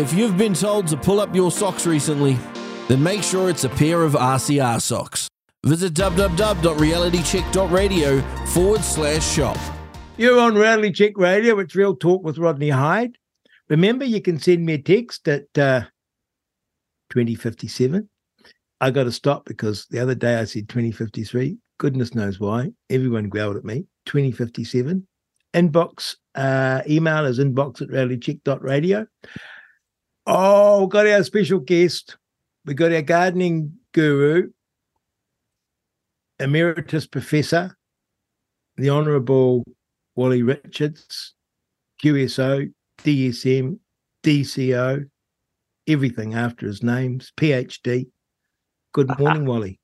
If you've been told to pull up your socks recently, then make sure it's a pair of RCR socks. Visit www.realitycheck.radio forward slash shop. You're on Reality Check Radio. It's Real Talk with Rodney Hide. Remember, you can send me a text at uh, 2057. I got to stop because the other day I said 2053. Goodness knows why. Everyone growled at me. 2057. Inbox, uh, email is inbox at realitycheck.radio. Oh, we've got our special guest. We've got our gardening guru, emeritus professor, the Honourable Wally Richards, QSO, DSM, DCO, everything after his names, PhD. Good morning, Wally.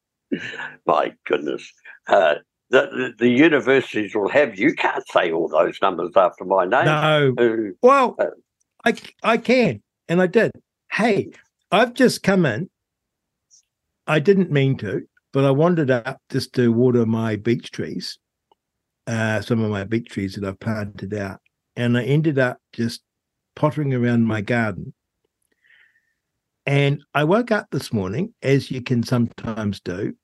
My goodness. Uh, the, the, universities will have you can't say all those numbers after my name. No. Uh, well, uh, I, I can, and I did. Hey, I've just come in. I didn't mean to, but I wandered up just to water my beech trees, uh, some of my beech trees that I've planted out. And I ended up just pottering around my garden. And I woke up this morning, as you can sometimes do,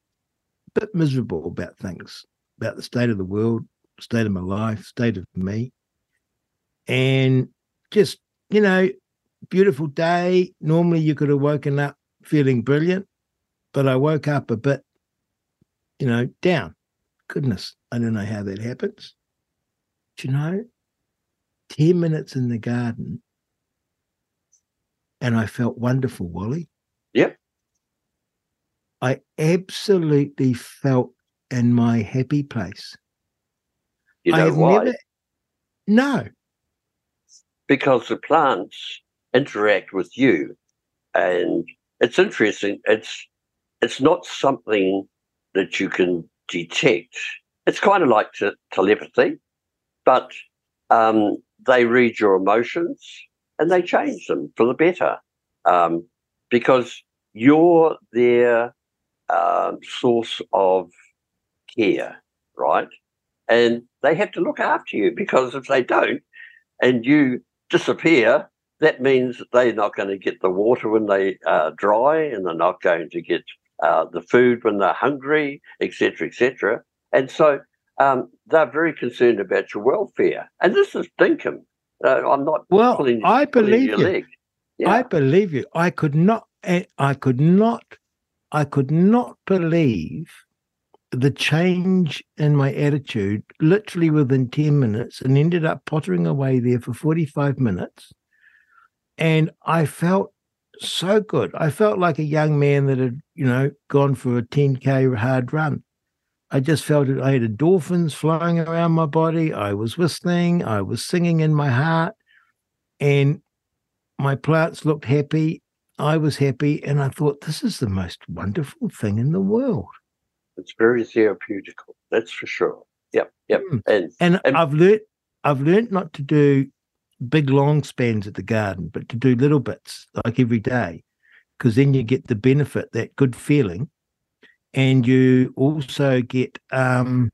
a bit miserable about things, about the state of the world, state of my life, state of me. And just, you know, beautiful day. Normally you could have woken up feeling brilliant, but I woke up a bit, you know, down. Goodness, I don't know how that happens. Do you know, 10 minutes in the garden and I felt wonderful, Wally. Yep. I absolutely felt in my happy place. You know I have why? Never, no. Because the plants interact with you. And it's interesting. It's it's not something that you can detect. It's kind of like te- telepathy, but um, they read your emotions and they change them for the better um, because you're their uh, source of care, right? And they have to look after you because if they don't and you disappear, that means they're not going to get the water when they are dry and they're not going to get uh, the food when they're hungry, etc., etc. And so um, they're very concerned about your welfare. And this is Dinkum. Uh, I'm not. Well, pulling, I believe you. Yeah. I believe you. I could not. Eh, I could not. I could not believe the change in my attitude literally within 10 minutes and ended up pottering away there for 45 minutes. And I felt so good. I felt like a young man that had, you know, gone for a 10K hard run. I just felt it. I had endorphins flowing around my body. I was whistling. I was singing in my heart. And my plants looked happy. I was happy. And I thought, this is the most wonderful thing in the world. It's very therapeutical. That's for sure. Yep. Yep. Mm. And, and, and I've learned I've learned not to do big long spans at the garden, but to do little bits like every day, because then you get the benefit, that good feeling and you also get um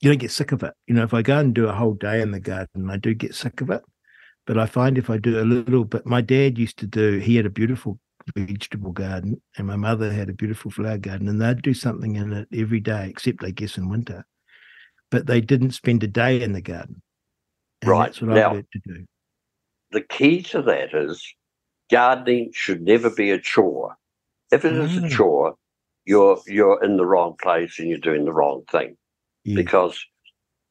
you don't get sick of it. You know, if I go and do a whole day in the garden, I do get sick of it. But I find if I do a little bit, my dad used to do, he had a beautiful vegetable garden, and my mother had a beautiful flower garden, and they'd do something in it every day, except I guess in winter. But they didn't spend a day in the garden. And right. That's what now, I to do. The key to that is gardening should never be a chore. If it is a mm. chore, you're you're in the wrong place and you're doing the wrong thing. Yeah. Because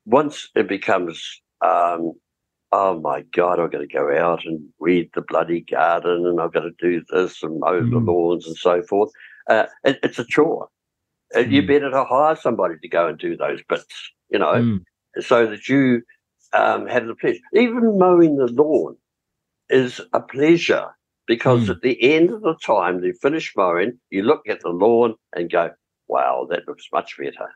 once it becomes um, oh my God, I've got to go out and weed the bloody garden and I've got to do this and mow mm. the lawns and so forth. Uh, it, it's a chore. Mm. You better to hire somebody to go and do those bits, you know, mm. so that you um, have the pleasure. Even mowing the lawn is a pleasure because mm. at the end of the time you finish mowing, you look at the lawn and go, wow, that looks much better.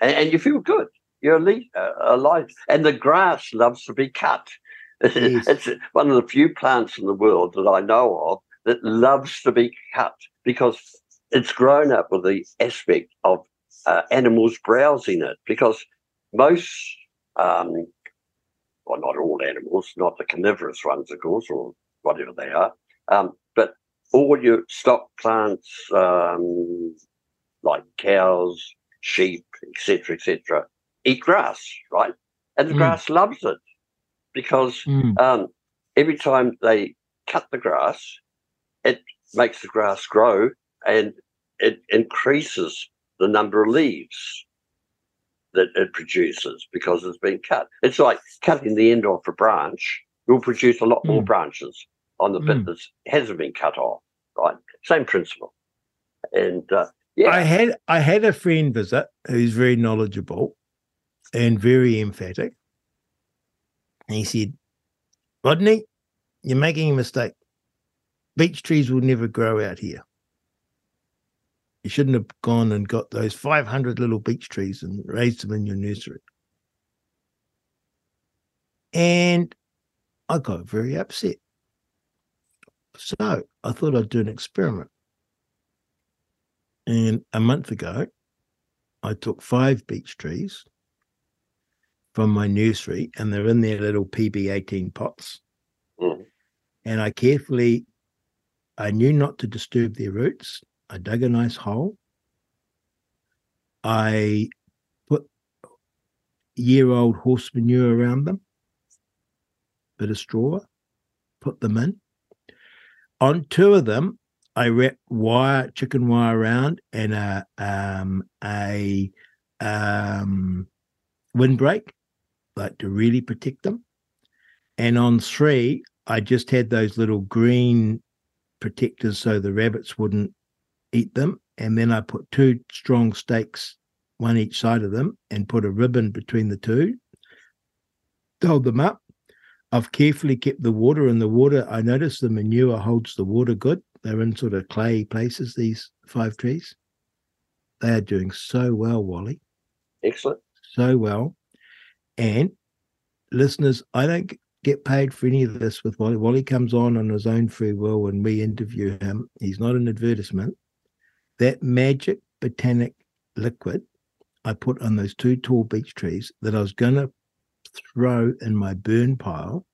And, and you feel good. You're uh, alive. And the grass loves to be cut. It's one of the few plants in the world that I know of that loves to be cut because it's grown up with the aspect of uh, animals browsing it. Because most, um, well, not all animals, not the carnivorous ones, of course, or whatever they are. Um, but all your stock plants, um, like cows, sheep, etc., etc., eat grass, right? And the mm. grass loves it because mm. um, every time they cut the grass, it makes the grass grow and it increases the number of leaves that it produces because it's been cut. It's like cutting the end off a branch will produce a lot more mm. branches on the mm. bit that hasn't been cut off. Right, same principle. And uh, yeah, I had I had a friend visit who's very knowledgeable and very emphatic. And he said, Rodney, you're making a mistake. Beech trees will never grow out here. You shouldn't have gone and got those 500 little beech trees and raised them in your nursery. And I got very upset. So I thought I'd do an experiment. And a month ago, I took five beech trees from my nursery, and they're in their little PB18 pots. Mm. And I carefully, I knew not to disturb their roots. I dug a nice hole. I put year old horse manure around them, bit of straw, put them in. On two of them, I wrapped wire, chicken wire around and a um, a um, windbreak, like to really protect them. And on three, I just had those little green protectors so the rabbits wouldn't eat them. And then I put two strong stakes, one each side of them, and put a ribbon between the two, hold them up. I've carefully kept the water in the water. I noticed the manure holds the water good. They're in sort of clay places, these five trees. They are doing so well, Wally. Excellent. So well. And listeners, I don't get paid for any of this with Wally. Wally comes on on his own free will when we interview him. He's not an advertisement that magic botanic liquid I put on those two tall beech trees that I was going to throw in my burn pile,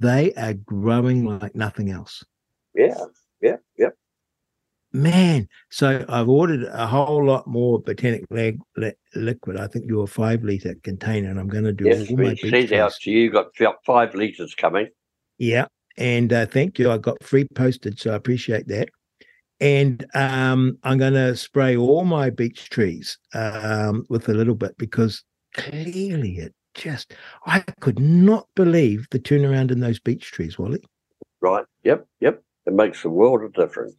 they are growing like nothing else. Yeah, yeah, yeah. Man, so I've ordered a whole lot more botanic lag, li- liquid. I think you're a five liter container, and I'm going to do yes, all my beech trees. out to you. Got five liters coming. Yeah, and uh, thank you. I got free postage, so I appreciate that and um, I'm going to spray all my beech trees um, with a little bit because clearly it just I could not believe the turnaround in those beech trees, Wally. Right. Yep. Yep. It makes a world of difference.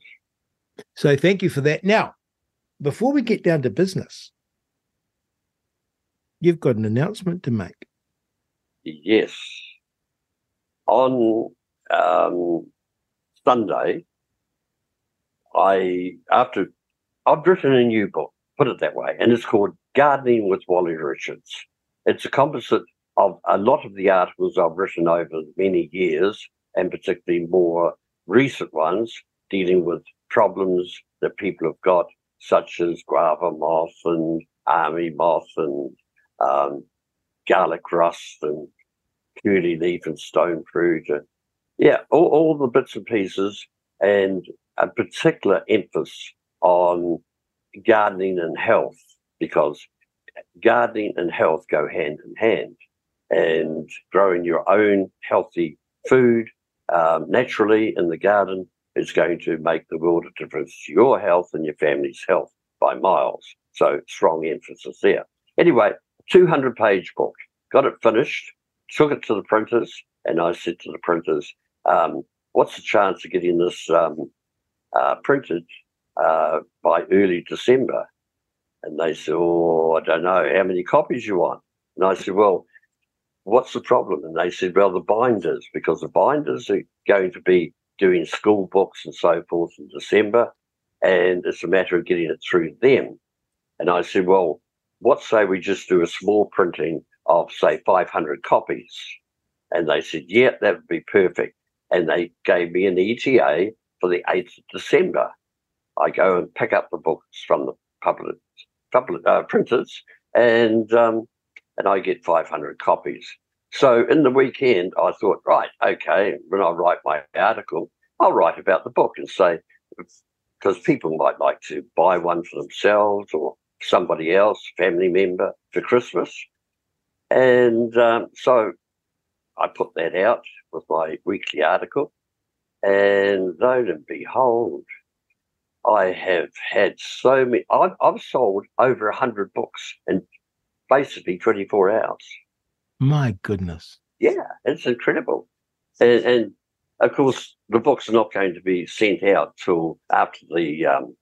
So thank you for that. Now, before we get down to business, you've got an announcement to make. Yes. On um, Sunday, I after I've written a new book, put it that way, and it's called Gardening with Wally Richards. It's a composite of a lot of the articles I've written over many years, and particularly more recent ones dealing with problems that people have got, such as guava moth and army moth and um, garlic rust and curly leaf and stone fruit. And, yeah, all, all the bits and pieces. And a particular emphasis on gardening and health because gardening and health go hand in hand. And growing your own healthy food um, naturally in the garden is going to make the world of difference to your health and your family's health by miles. So strong emphasis there. Anyway, 200 page book, got it finished, took it to the printers, and I said to the printers, um, what's the chance of getting this um, uh, printed uh, by early December. And they said, Oh, I don't know, how many copies you want? And I said, Well, what's the problem? And they said, Well, the binders, because the binders are going to be doing school books and so forth in December. And it's a matter of getting it through them. And I said, Well, what say we just do a small printing of, say, 500 copies? And they said, Yeah, that would be perfect. And they gave me an ETA for the 8th of December. I go and pick up the books from the public, public uh, printers and um, and I get 500 copies. So in the weekend, I thought, right, okay, when I write my article, I'll write about the book and say, because people might like to buy one for themselves or somebody else, family member, for Christmas. And um, so I put that out with my weekly article. And lo and behold, I have had so many, I've, I've sold over 100 books in basically 24 hours. My goodness. Yeah, it's incredible. And, and of course, the books are not going to be sent out till after the um,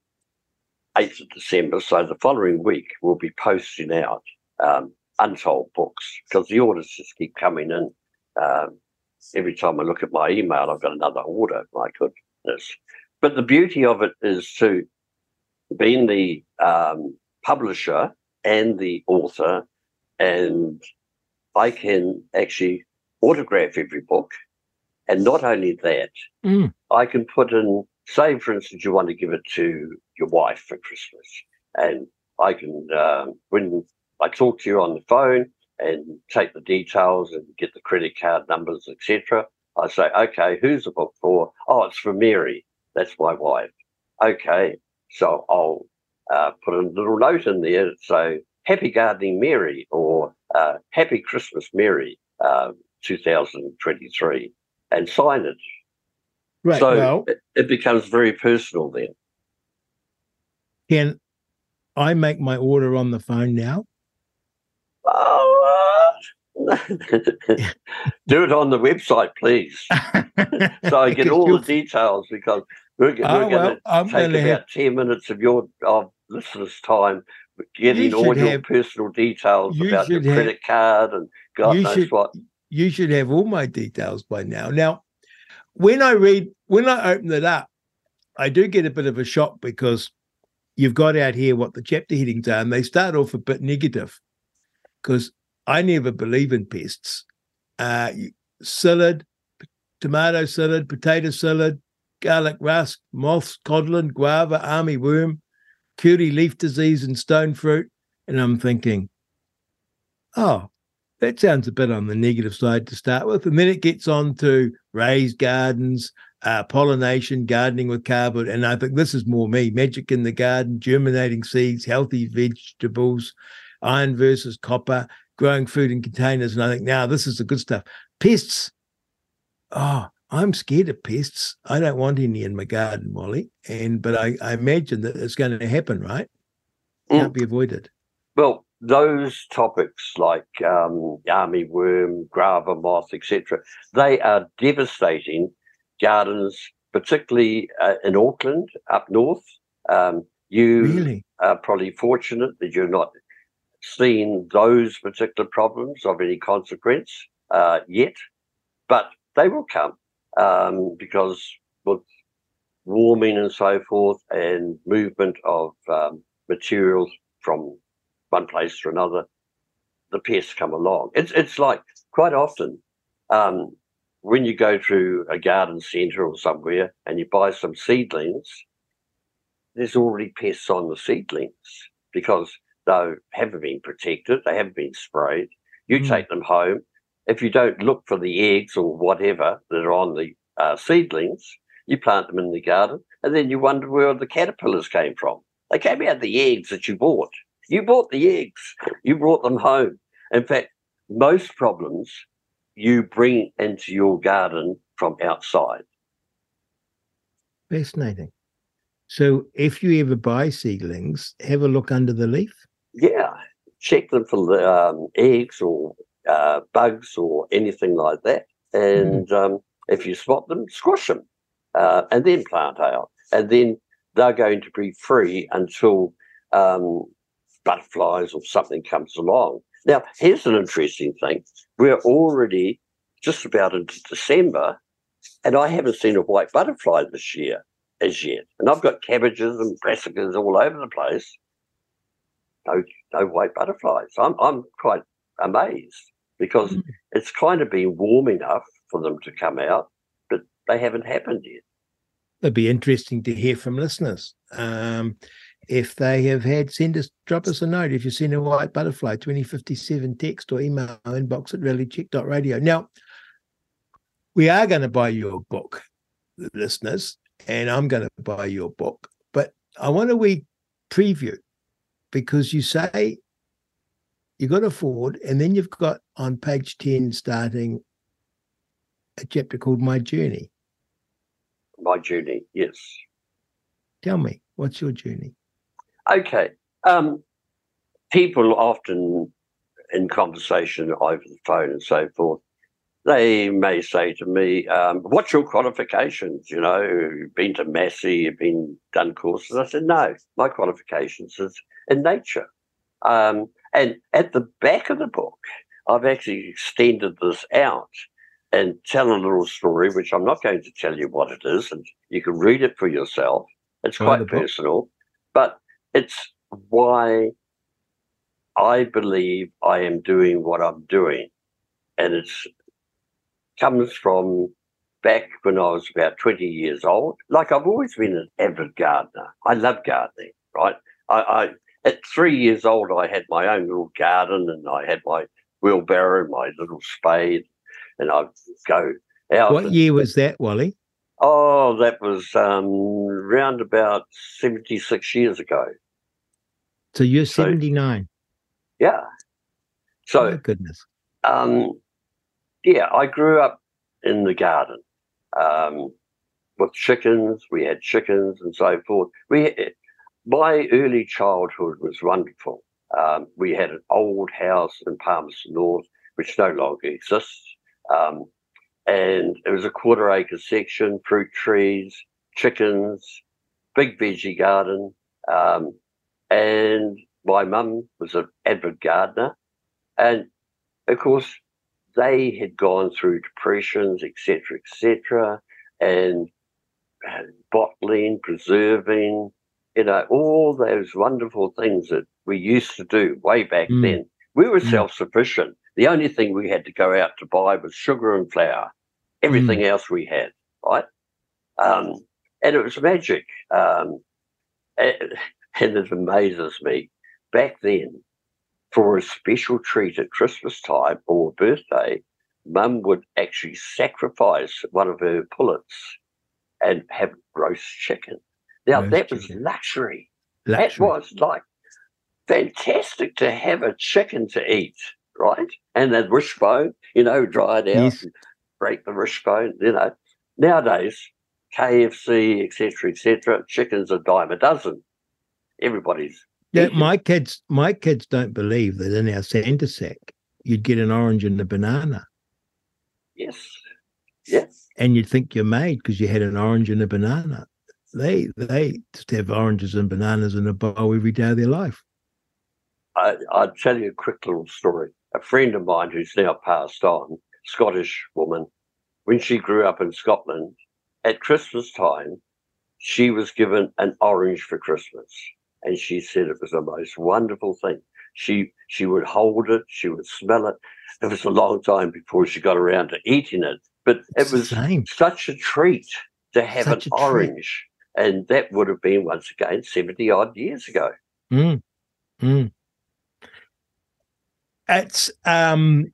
8th of December. So the following week, we'll be posting out um, untold books because the orders just keep coming in. Um, every time I look at my email, I've got another order. My goodness. But the beauty of it is to being the um, publisher and the author, and I can actually autograph every book. And not only that, mm. I can put in, say, for instance, you want to give it to your wife for Christmas. And I can, um, when I talk to you on the phone and take the details and get the credit card numbers, etc., I say, okay, who's the book for? Oh, it's for Mary. That's my wife. Okay. So I'll uh, put a little note in there so Happy Gardening Mary or uh, Happy Christmas Mary uh, 2023 and sign it. Right. So it, it becomes very personal then. Can I make my order on the phone now? Oh, do it on the website, please. so I get all the details because we're, we're oh, going well, to take about have... 10 minutes of your of listeners' time getting all your have, personal details you about your credit card and God knows should, what. You should have all my details by now. Now, when I read, when I open it up, I do get a bit of a shock because you've got out here what the chapter headings are, and they start off a bit negative because I never believe in pests. Uh, psyllid, tomato psyllid, potato psyllid, garlic rust, moths, codlin, guava, army worm, curly leaf disease, and stone fruit. And I'm thinking, oh, that sounds a bit on the negative side to start with. And then it gets on to raised gardens, uh, pollination, gardening with cardboard. And I think this is more me magic in the garden, germinating seeds, healthy vegetables, iron versus copper, growing food in containers. And I think now this is the good stuff. Pests. Oh, I'm scared of pests. I don't want any in my garden, Wally. And but I, I imagine that it's going to happen, right? Can't mm. be avoided. Well, those topics like um, army worm, guava moth, etc., they are devastating gardens, particularly uh, in Auckland, up north. Um, you really? are probably fortunate that you're not seeing those particular problems of any consequence uh, yet, but they will come um, because with warming and so forth and movement of um, materials from one place to another, the pests come along. It's it's like quite often um, when you go through a garden centre or somewhere and you buy some seedlings, there's already pests on the seedlings because they haven't been protected, they haven't been sprayed. You mm. take them home. If you don't look for the eggs or whatever that are on the uh, seedlings, you plant them in the garden, and then you wonder where the caterpillars came from. They came out of the eggs that you bought. You bought the eggs. You brought them home. In fact, most problems you bring into your garden from outside. Fascinating. So, if you ever buy seedlings, have a look under the leaf. Yeah, check them for the um, eggs or uh, bugs or anything like that. And mm. um, if you spot them, squash them, uh, and then plant out. And then they're going to be free until um, butterflies or something comes along. Now, here's an interesting thing. We're already just about into December, and I haven't seen a white butterfly this year as yet. And I've got cabbages and brassicas all over the place. No, no white butterflies. I'm, I'm quite amazed because mm. it's kind of been warm enough for them to come out, but they haven't happened yet. It'd be interesting to hear from listeners. Um, if they have had, send us, drop us a note. If you've seen a white butterfly 2057 text or email inbox at realitycheck.radio. Now, we are going to buy your book, listeners, and I'm going to buy your book. But I want to we preview because you say you've got a Ford, and then you've got on page 10 starting a chapter called My Journey. My Journey, yes. Tell me, what's your journey? Okay. Um, people often in conversation over the phone and so forth, they may say to me, um, "What's your qualifications? You know, you've been to Massey, you've been done courses." I said, "No, my qualifications is in nature." Um, and at the back of the book, I've actually extended this out and tell a little story, which I'm not going to tell you what it is, and you can read it for yourself. It's quite personal, but it's why I believe I am doing what I'm doing. And it comes from back when I was about 20 years old. Like I've always been an avid gardener. I love gardening, right? I, I at three years old, I had my own little garden and I had my wheelbarrow, my little spade, and I'd go out. What year was that, Wally? Oh, that was um, round about 76 years ago. So you're so, 79. Yeah. So, oh, goodness. Um, yeah, I grew up in the garden um, with chickens. We had chickens and so forth. We, my early childhood was wonderful. Um, we had an old house in Palmerston North, which no longer exists. Um, and it was a quarter acre section, fruit trees, chickens, big veggie garden. Um, and my mum was an avid gardener. And of course, they had gone through depressions, etc., etc., and bottling, preserving, you know, all those wonderful things that we used to do way back mm. then. We were mm. self sufficient. The only thing we had to go out to buy was sugar and flour. Everything mm. else we had, right? Um, and it was magic. Um, and, and it amazes me. Back then, for a special treat at Christmas time or birthday, Mum would actually sacrifice one of her pullets and have roast chicken. Now roast that was luxury. luxury. That was like fantastic to have a chicken to eat, right? And the wishbone, you know, dried out, yes. break the wishbone, you know. Nowadays, KFC, etc., etc., chickens a dime a dozen. Everybody's yeah, my kids, my kids don't believe that in our Santa sack you'd get an orange and a banana. Yes. Yes. And you'd think you're made because you had an orange and a banana. They they just have oranges and bananas in a bowl every day of their life. I, I'll tell you a quick little story. A friend of mine who's now passed on, Scottish woman, when she grew up in Scotland, at Christmas time, she was given an orange for Christmas and she said it was the most wonderful thing. She she would hold it, she would smell it. It was a long time before she got around to eating it, but it's it was such a treat to have such an orange, treat. and that would have been once again seventy odd years ago. Mm. Mm. It's um,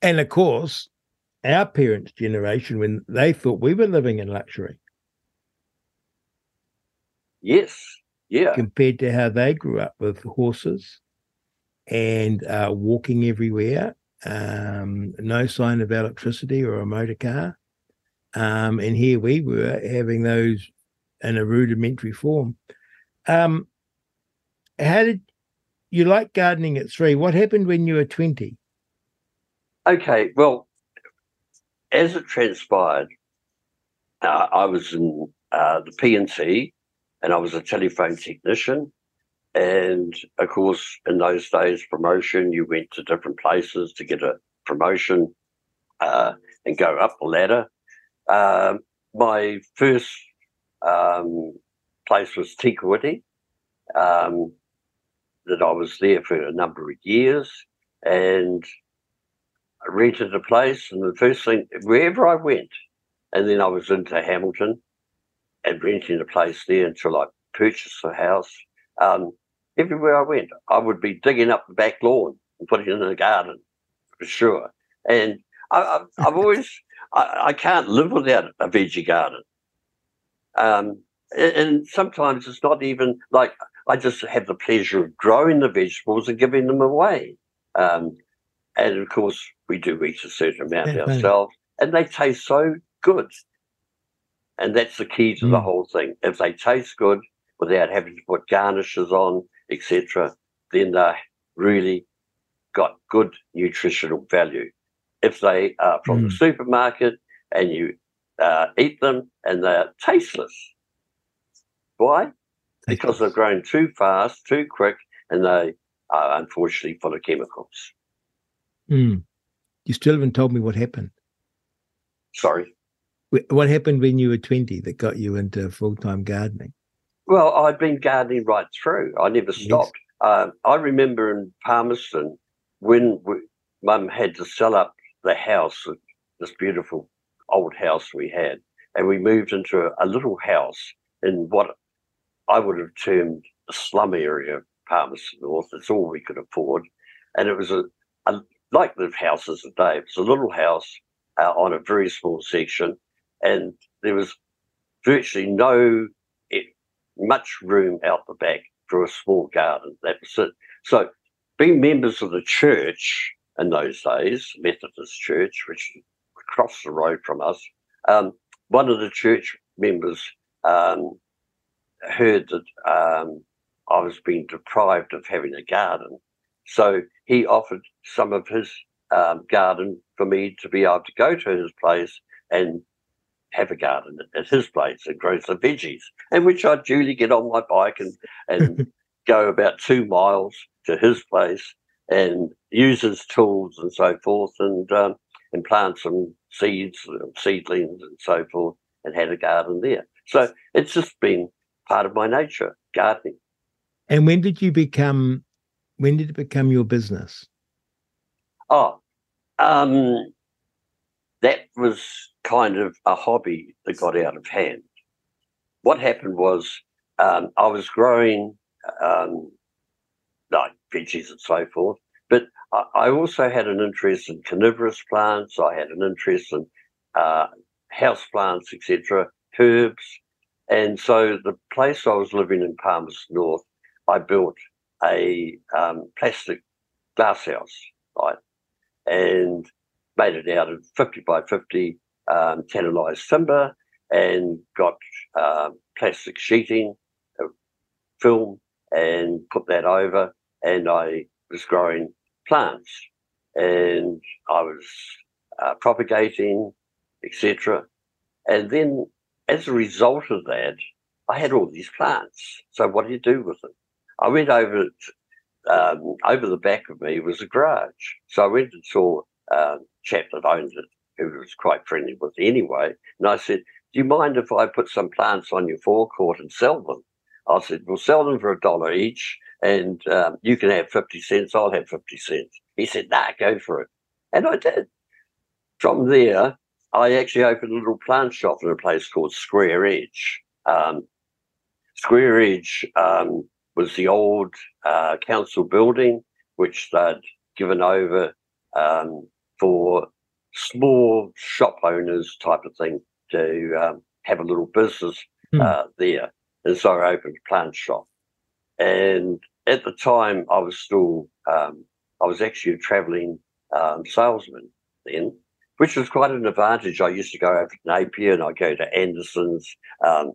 and of course, our parents' generation when they thought we were living in luxury. Yes, yeah. Compared to how they grew up with horses and uh, walking everywhere, um, no sign of electricity or a motor car. Um, and here we were having those in a rudimentary form. Um, how did you like gardening at three? What happened when you were 20? Okay, well, as it transpired, uh, I was in uh, the P&T and I was a telephone technician. And of course, in those days, promotion, you went to different places to get a promotion uh, and go up the ladder. Uh, my first um, place was Te Kuiti, um, that I was there for a number of years. And I rented a place, and the first thing, wherever I went, and then I was into Hamilton, and renting a place there until I purchased the house. Um, everywhere I went, I would be digging up the back lawn and putting it in the garden for sure. And I, have always, I, I, can't live without a veggie garden. Um, and sometimes it's not even like I just have the pleasure of growing the vegetables and giving them away. Um, and of course, we do eat a certain amount yeah, ourselves, and they taste so good. And that's the key to mm. the whole thing. If they taste good without having to put garnishes on, etc., then they really got good nutritional value. If they are from mm. the supermarket and you uh, eat them and they're tasteless, why? Because they've grown too fast, too quick, and they are unfortunately full of chemicals. Mm. You still haven't told me what happened. Sorry. What happened when you were 20 that got you into full time gardening? Well, I'd been gardening right through. I never stopped. Yes. Uh, I remember in Palmerston when we, Mum had to sell up the house, this beautiful old house we had, and we moved into a, a little house in what I would have termed a slum area of Palmerston North. It's all we could afford. And it was a, a like the houses today. It was a little house uh, on a very small section, and there was virtually no it, much room out the back for a small garden. That was it. So, being members of the church in those days, Methodist Church, which across the road from us, um, one of the church members um, heard that um, I was being deprived of having a garden. So he offered some of his um, garden for me to be able to go to his place and have a garden at his place and grow some veggies, and which I'd duly get on my bike and, and go about two miles to his place and use his tools and so forth and um, and plant some seeds, seedlings and so forth, and had a garden there. So it's just been part of my nature, gardening. And when did you become? When did it become your business? Oh, um, that was kind of a hobby that got out of hand. What happened was um, I was growing um, like veggies and so forth, but I, I, also had an interest in carnivorous plants. I had an interest in uh, house plants, etc., herbs, and so the place I was living in Palmerston North, I built a um, plastic glass house, right, and made it out of 50 by 50 um, timber and got um, plastic sheeting, uh, film, and put that over. And I was growing plants and I was uh, propagating, etc. And then as a result of that, I had all these plants. So what do you do with them? I went over um, over the back of me was a garage. So I went and saw a chap that owned it, who was quite friendly with anyway. And I said, Do you mind if I put some plants on your forecourt and sell them? I said, We'll sell them for a dollar each, and um, you can have 50 cents, I'll have 50 cents. He said, Nah, go for it. And I did. From there, I actually opened a little plant shop in a place called Square Edge. Um, Square Edge um, was the old uh, council building, which they'd given over um, for small shop owners type of thing to um, have a little business mm. uh, there. And so I opened a plant shop. And at the time, I was still, um, I was actually a traveling um, salesman then which was quite an advantage. I used to go over to Napier and I'd go to Anderson's um,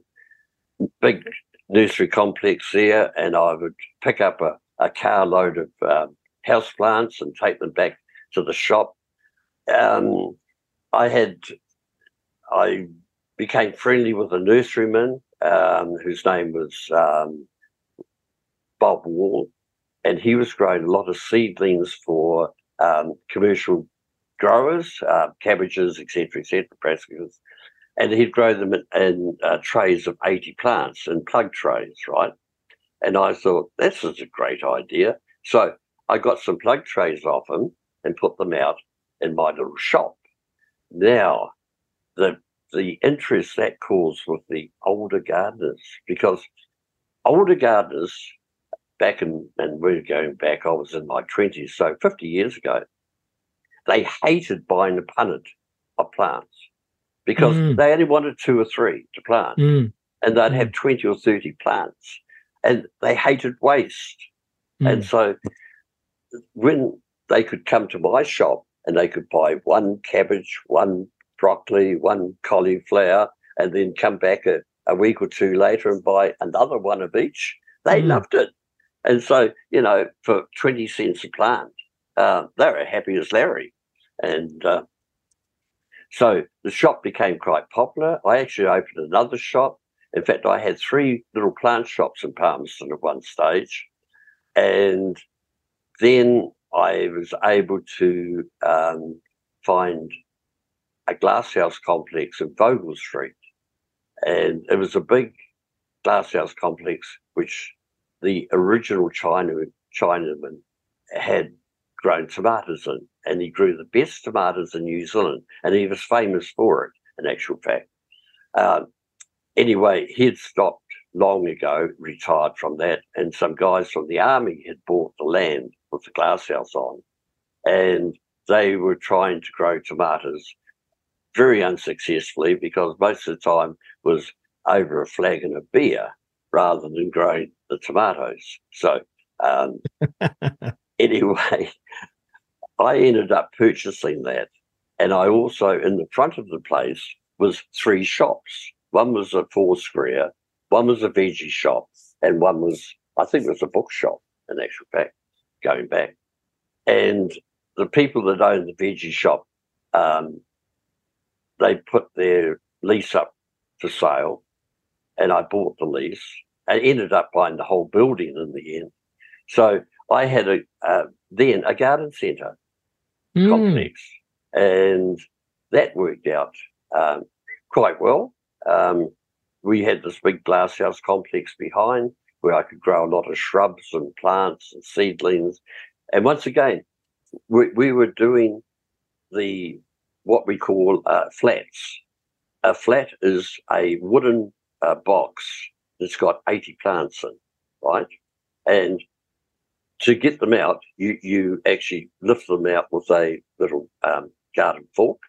big nursery complex there, and I would pick up a, a carload of um, house plants and take them back to the shop. Um, I had, I became friendly with a nurseryman um, whose name was um, Bob Wall, and he was growing a lot of seedlings for um, commercial growers, uh, cabbages, etc., etc., brassicas, and he'd grow them in, in uh, trays of 80 plants in plug trays, right? And I thought, this is a great idea. So I got some plug trays off him and put them out in my little shop. Now, the the interest that caused with the older gardeners, because older gardeners back in, and we're going back, I was in my 20s, so 50 years ago, they hated buying a punnet of plants because mm. they only wanted two or three to plant. Mm. And they'd have mm. 20 or 30 plants. And they hated waste. And mm. so when they could come to my shop and they could buy one cabbage, one broccoli, one cauliflower, and then come back a, a week or two later and buy another one of each, they mm. loved it. And so, you know, for 20 cents a plant, uh, they were happy as Larry. And uh, so the shop became quite popular. I actually opened another shop. In fact, I had three little plant shops in Palmerston at one stage. And then I was able to um, find a glasshouse complex in Vogel Street. And it was a big glasshouse complex, which the original China, Chinaman had grown tomatoes in. And he grew the best tomatoes in New Zealand. And he was famous for it, in actual fact. Um, anyway, he'd stopped long ago, retired from that. And some guys from the army had bought the land with the glasshouse on. And they were trying to grow tomatoes very unsuccessfully because most of the time was over a flagon of beer rather than growing the tomatoes. So um, anyway, I ended up purchasing that. And I also, in the front of the place, was three shops. One was a four square, one was a veggie shop, and one was, I think it was a bookshop, in actual fact, going back. And the people that owned the veggie shop um, they put their lease up for sale, and I bought the lease and ended up buying the whole building in the end. So I had a uh, then a garden centre mm. complex, and that worked out um, quite well. Um, we had this big glasshouse complex behind where I could grow a lot of shrubs and plants and seedlings. And once again, we, we were doing the what we call uh, flats. A flat is a wooden uh, box that's got 80 plants in, right? And to get them out, you, you actually lift them out with a little um, garden fork.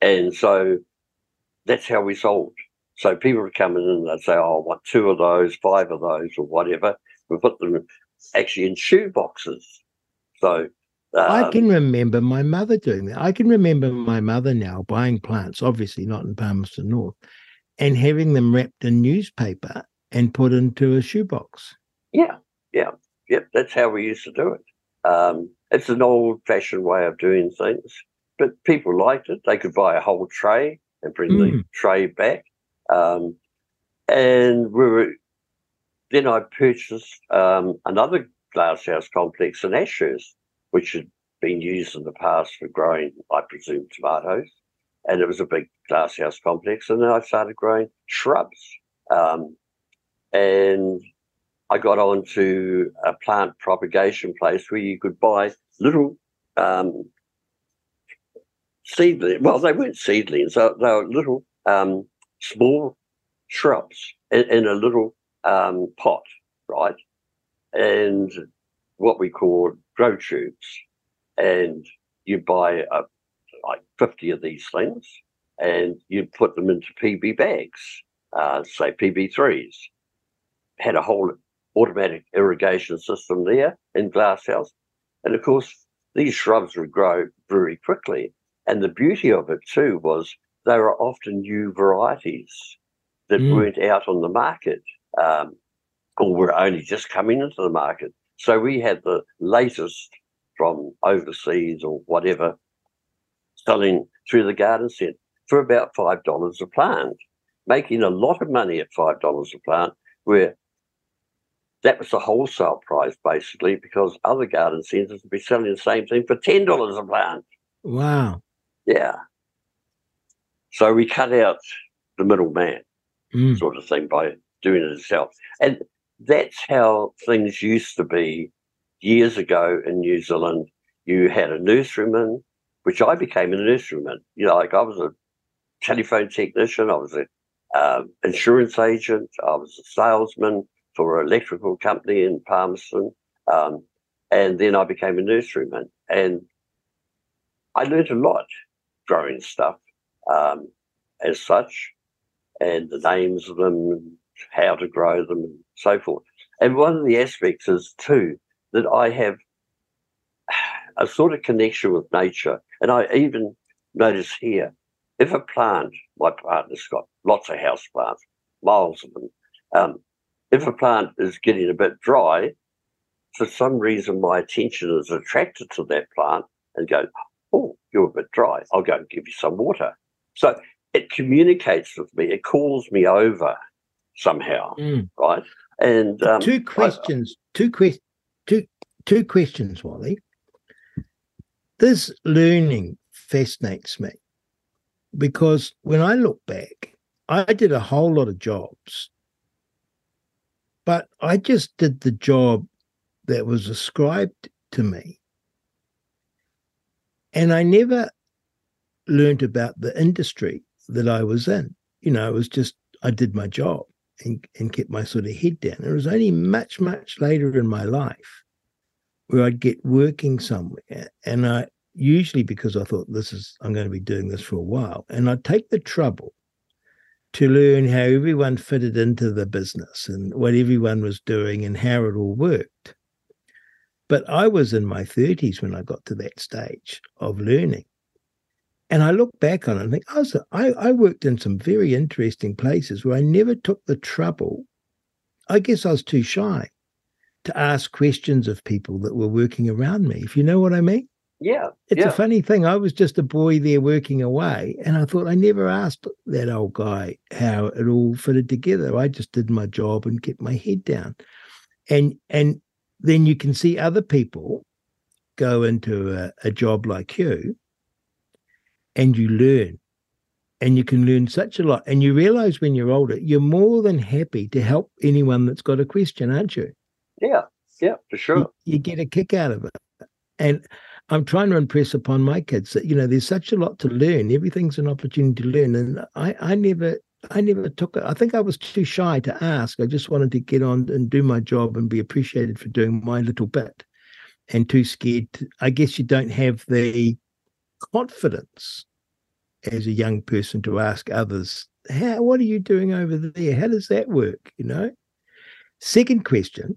And so that's how we sold. So people would come in and they'd say, oh, I want two of those, five of those, or whatever. We put them actually in shoe boxes. So um, I can remember my mother doing that. I can remember my mother now buying plants, obviously not in Palmerston North, and having them wrapped in newspaper and put into a shoebox. Yeah, yeah, yep. That's how we used to do it. Um, it's an old-fashioned way of doing things, but people liked it. They could buy a whole tray and bring mm. the tray back. Um, and we were then I purchased um, another glasshouse complex in Ashurst which had been used in the past for growing, I presume, tomatoes. And it was a big glasshouse complex. And then I started growing shrubs. Um, and I got onto a plant propagation place where you could buy little um, seedlings. Well, they weren't seedlings, they, were little um, small shrubs in, in a little um, pot, right? And what we call grow tubes, and you buy a, like 50 of these things and you put them into PB bags, uh, say PB3s. Had a whole automatic irrigation system there in glasshouse. And of course, these shrubs would grow very quickly. And the beauty of it too was they were often new varieties that mm. weren't out on the market um, or were only just coming into the market. So we had the latest from overseas or whatever selling through the garden centre for about $5 a plant, making a lot of money at $5 a plant, where that was the wholesale price basically, because other garden centres would be selling the same thing for $10 a plant. Wow. Yeah. So we cut out the middleman mm. sort of thing by doing it itself. And that's how things used to be years ago in New Zealand. You had a nurseryman, which I became a nurseryman. You know, like I was a telephone technician, I was an um, insurance agent, I was a salesman, for an electrical company in Palmerston. Um, and then I became a nurseryman. And I learned a lot growing stuff um, as such, and the names of them, how to grow them, and so forth. And one of the aspects is, too, that I have a sort of connection with nature. And I even notice here, if a plant, my partner's got lots of house plants, miles of them, um, if a plant is getting a bit dry, for some reason my attention is attracted to that plant and go, oh, you're a bit dry. I'll go and give you some water. So it communicates with me. It calls me over somehow, mm. right? And um, two questions, I, two questions, two two questions, Wally. This learning fascinates me because when I look back, I did a whole lot of jobs, but I just did the job that was ascribed to me. And I never learned about the industry that I was in. You know, it was just I did my job and, and kept my sort of head down. It was only much, much later in my life where I'd get working somewhere. And I usually because I thought this is I'm going to be doing this for a while. And I'd take the trouble to learn how everyone fitted into the business and what everyone was doing and how it all worked. But I was in my 30s when I got to that stage of learning. And I look back on it and think, oh, I, was, I, I worked in some very interesting places where I never took the trouble. I guess I was too shy to ask questions of people that were working around me, if you know what I mean. Yeah. It's yeah. a funny thing. I was just a boy there working away, and I thought I never asked that old guy how it all fitted together. I just did my job and kept my head down. And and then you can see other people go into a, a job like you and you learn and you can learn such a lot and you realize when you're older you're more than happy to help anyone that's got a question aren't you yeah yeah for sure you, you, get a kick out of it and i'm trying to impress upon my kids that you know there's such a lot to learn everything's an opportunity to learn and i i never I never took it. I think I was too shy to ask. I just wanted to get on and do my job and be appreciated for doing my little bit and too scared. To, I guess you don't have the confidence as a young person to ask others, how what are you doing over there? How does that work? You know? Second question,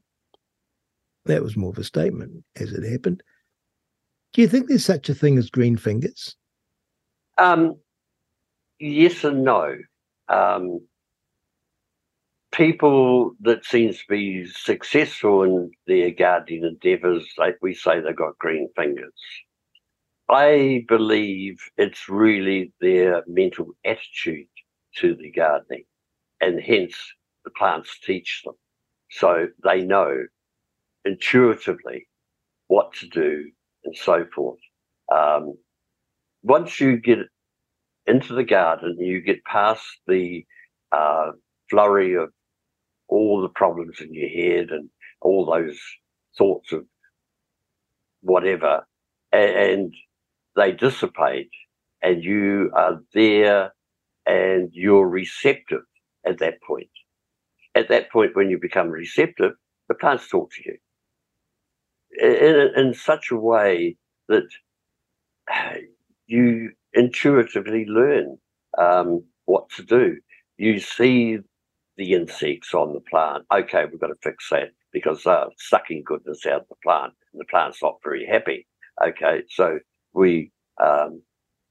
that was more of a statement as it happened. Do you think there's such a thing as green fingers? Um, yes and no. Um, people that seems to be successful in their gardening endeavours, like we say they've got green fingers. I believe it's really their mental attitude to the gardening, and hence the plants teach them. So they know intuitively what to do and so forth. Um, once you get into the garden, you get past the uh, flurry of all the problems in your head and all those thoughts of whatever, and, and they dissipate and you are there and you're receptive at that point. At that point, when you become receptive, the plants talk to you in, in such a way that you intuitively learn um, what to do. You see the insects on the plant. Okay, we've got to fix that because they're sucking goodness out of the plant and the plant's not very happy. Okay, so we um,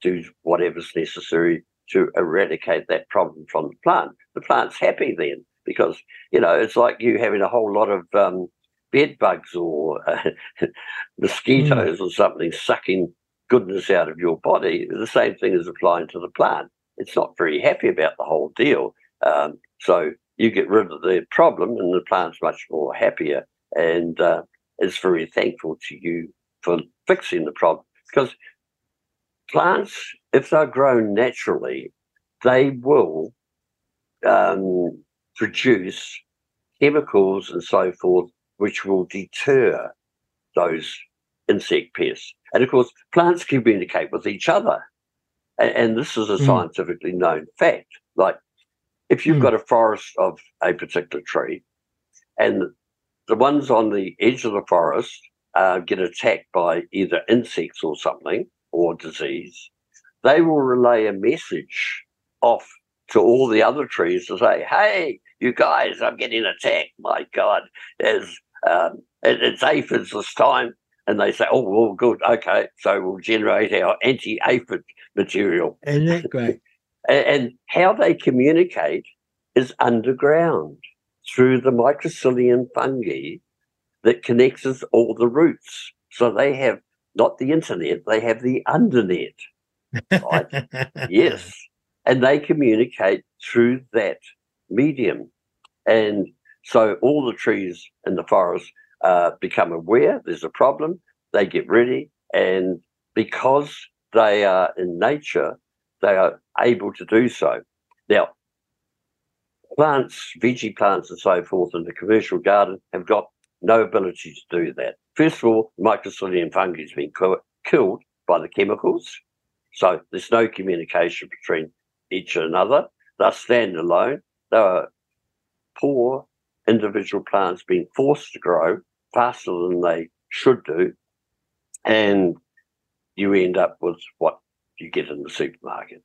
do whatever's necessary to eradicate that problem from the plant. The plant's happy then because, you know, it's like you having a whole lot of um, bed bugs or uh, mosquitoes mm. or something sucking goodness out of your body. The same thing is applying to the plant. It's not very happy about the whole deal. Um, so you get rid of the problem and the plant's much more happier and uh, is very thankful to you for fixing the problem. Because plants, if they're grown naturally, they will um, produce chemicals and so forth which will deter those insect pests. And of course, plants communicate with each other. And, and this is a mm. scientifically known fact. Like if you've mm. got a forest of a particular tree and the ones on the edge of the forest uh, get attacked by either insects or something or disease, they will relay a message off to all the other trees to say, "Hey, you guys, I'm getting attacked. My God, there's um, it, it's aphids this time." And they say, "Oh, well, good, okay, so we'll generate our anti-aphid material." Isn't that great? and, and how they communicate is underground through the mycelium fungi that connects us all the roots. So they have not the internet, they have the undernet. Right? yes. And they communicate through that medium. And so all the trees in the forest uh, become aware there's a problem, they get ready, and because they are in nature, they are able to do so. Now, plants, veggie plants, and so forth in the commercial garden have got no ability to do that. First of all, mycelium fungi has been killed by the chemicals, so there's no communication between each and another. They're standalone. They are poor individual plants being forced to grow faster than they should do, and you end up with what you get in the supermarket.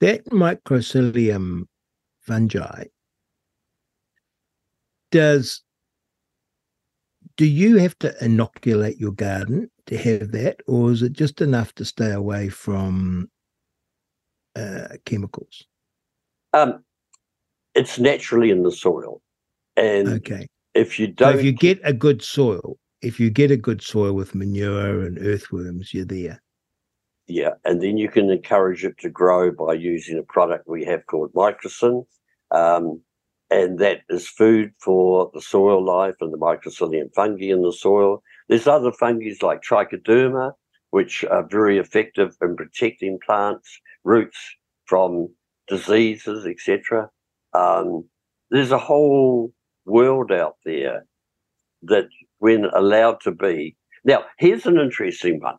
That mycelium fungi does do you have to inoculate your garden to have that, or is it just enough to stay away from uh, chemicals? Um, it's naturally in the soil, and okay. If you don't, so if you get a good soil, if you get a good soil with manure and earthworms, you're there. Yeah, and then you can encourage it to grow by using a product we have called Mycosyn, um, and that is food for the soil life and the mycelium fungi in the soil. There's other fungi like trichoderma, which are very effective in protecting plants' roots from diseases, etc. Um, there's a whole world out there that, when allowed to be, now here's an interesting one.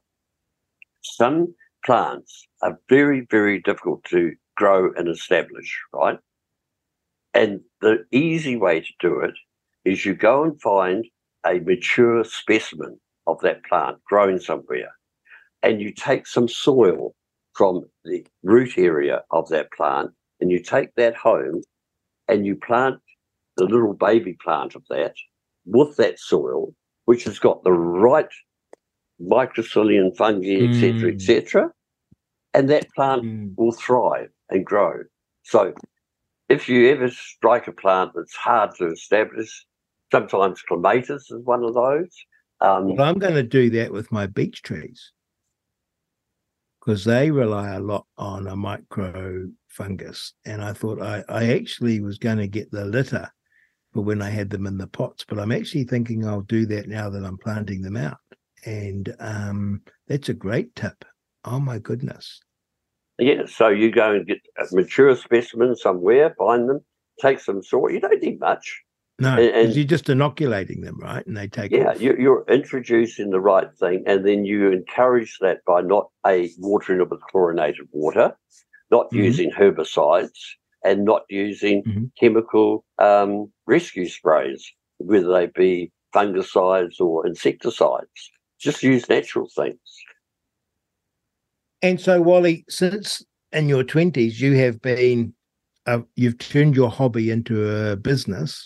Some plants are very, very difficult to grow and establish, right? And the easy way to do it is you go and find a mature specimen of that plant growing somewhere, and you take some soil from the root area of that plant, and you take that home and you plant the little baby plant of that with that soil, which has got the right mycelium fungi, etc., mm. etc., and that plant mm. will thrive and grow. So, if you ever strike a plant that's hard to establish, sometimes clematis is one of those. Um, well, I'm going to do that with my beech trees because they rely a lot on a micro fungus. And I thought I, I actually was going to get the litter for when I had them in the pots, but I'm actually thinking I'll do that now that I'm planting them out. And um, that's a great tip. Oh my goodness. Yeah, so you go and get a mature specimen somewhere, find them, take some sort. You don't need much. No, and, you're just inoculating them, right? And they take. Yeah, you, you're introducing the right thing, and then you encourage that by not a watering it with chlorinated water, not mm-hmm. using herbicides, and not using mm-hmm. chemical um, rescue sprays, whether they be fungicides or insecticides. Just use natural things. And so, Wally, since in your twenties you have been, uh, you've turned your hobby into a business,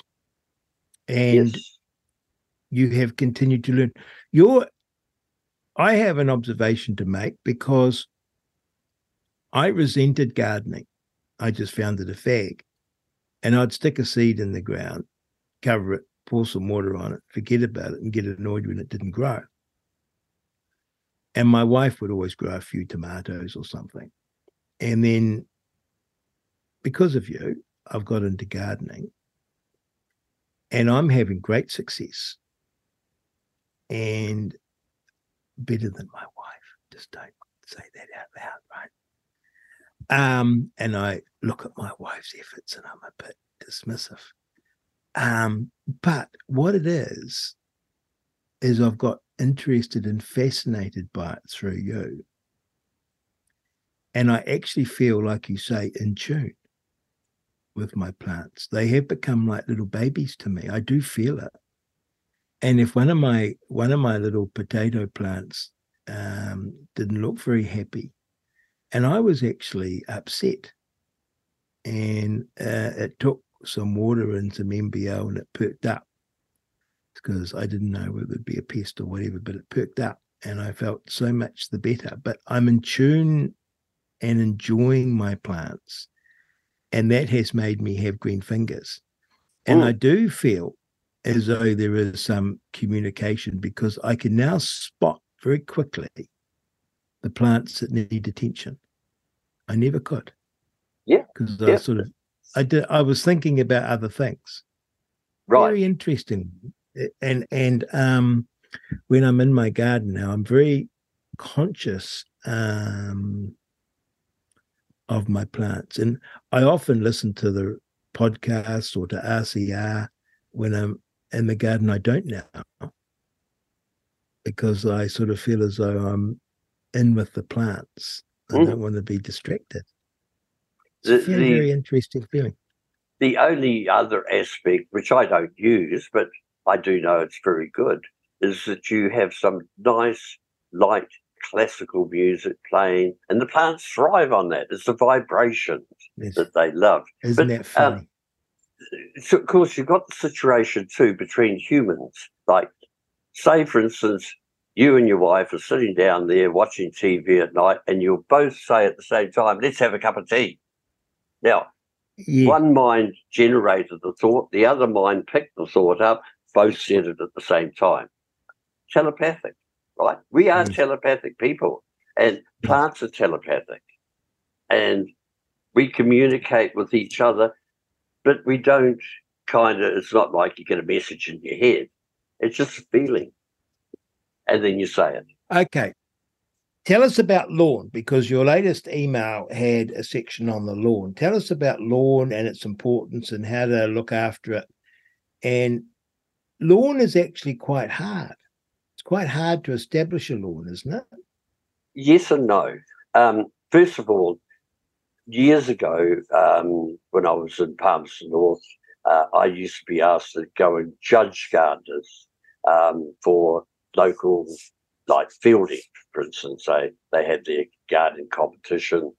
and yes. you have continued to learn. Your, I have an observation to make because I resented gardening. I just found it a fag, and I'd stick a seed in the ground, cover it, pour some water on it, forget about it, and get annoyed when it didn't grow. And my wife would always grow a few tomatoes or something. And then because of you, I've got into gardening and I'm having great success and better than my wife. Just don't say that out loud, right? Um, and I look at my wife's efforts and I'm a bit dismissive. Um, but what it is, is I've got interested and fascinated by it through you. And I actually feel, like you say, in tune. with my plants. They have become like little babies to me. I do feel it. And if one of my one of my little potato plants um, didn't look very happy, and I was actually upset, and uh, it took some water and some MBO, and it perked up because I didn't know whether it'd be a pest or whatever, but it perked up, and I felt so much the better. But I'm in tune and enjoying my plants and that has made me have green fingers. And I hmm. do feel as though there is some communication because I can now spot very quickly the plants that need attention. I never could. Yeah. Because yeah. I sort of I did I was thinking about other things. Right. Very interesting. And and um when I'm in my garden now, I'm very conscious um of my plants. And I often listen to the podcast or to RCR when I'm in the garden. I don't now because I sort of feel as though I'm in with the plants. I mm. don't want to be distracted. It's the, very, the, very interesting feeling. The only other aspect, which I don't use, but I do know it's very good, is that you have some nice light classical music playing, and the plants thrive on that. It's the vibrations yes. that they love. Isn't but, that funny? Um, so of course, you've got the situation too between humans. Like, say, for instance, you and your wife are sitting down there watching TV at night, and you'll both say at the same time, "Let's have a cup of tea." Now, yeah. one mind generated the thought, the other mind picked the thought up. Both said it at the same time. Telepathic right? We are mm. telepathic people, and plants are telepathic, and we communicate with each other, but we don't kind of. It's not like you get a message in your head; it's just a feeling, and then you say it. Okay. Tell us about lawn because your latest email had a section on the lawn. Tell us about lawn and its importance and how to look after it. And lawn is actually quite hard It's quite hard to establish a lawn, isn't it? Yes and no. Um, first of all, years ago, um, when I was in Palmerston North, uh, I used to be asked to go and judge gardeners um, for local, like Feilding, for instance. They, they had their gardening competition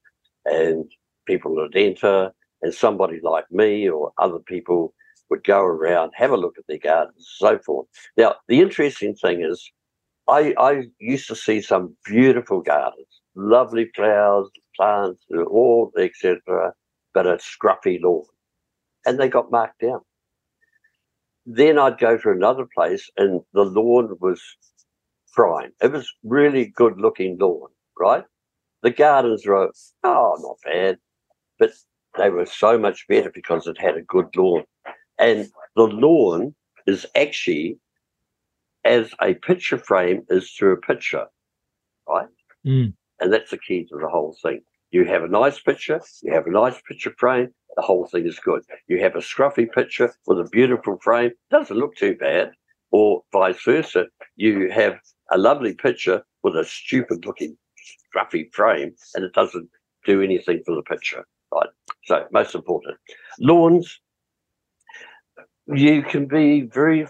and people would enter, and somebody like me or other people would go around, have a look at their gardens, so forth. Now, the interesting thing is, I, I used to see some beautiful gardens, lovely flowers, plants, all etc., but a scruffy lawn, and they got marked down. Then I'd go to another place, and the lawn was prime. It was really good looking lawn, right? The gardens were oh not bad, but they were so much better because it had a good lawn, and the lawn is actually as a picture frame is through a picture, right? Mm. And that's the key to the whole thing. You have a nice picture, you have a nice picture frame, the whole thing is good. You have a scruffy picture with a beautiful frame, doesn't look too bad, or vice versa. You have a lovely picture with a stupid looking scruffy frame, and it doesn't do anything for the picture, right? So, most important. Lawns, you can be very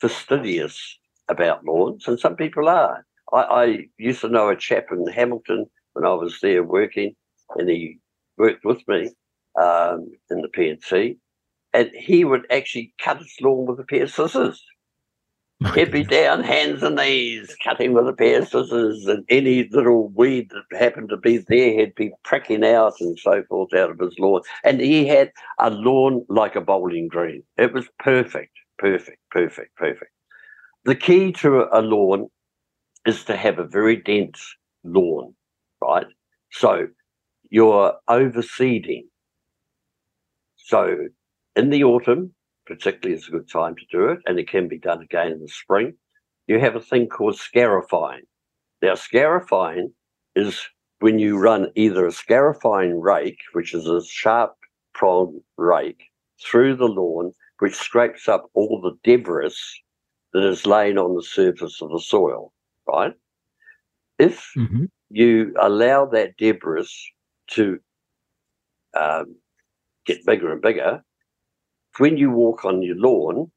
fastidious about lawns, and some people are. I, I used to know a chap in Hamilton when I was there working, and he worked with me um, in the P&T, and he would actually cut his lawn with a pair of scissors. He'd be down hands and knees cutting with a pair of scissors, and any little weed that happened to be there, he'd be pricking out and so forth out of his lawn. And he had a lawn like a bowling green. It was perfect, perfect, perfect, perfect. The key to a lawn is to have a very dense lawn, right? So you're overseeding. So in the autumn, particularly is a good time to do it, and it can be done again in the spring. You have a thing called scarifying. Now, scarifying is when you run either a scarifying rake, which is a sharp prong rake, through the lawn, which scrapes up all the debris that is laying on the surface of the soil, right? If mm-hmm. you allow that debris to um, get bigger and bigger. When you walk on your lawn,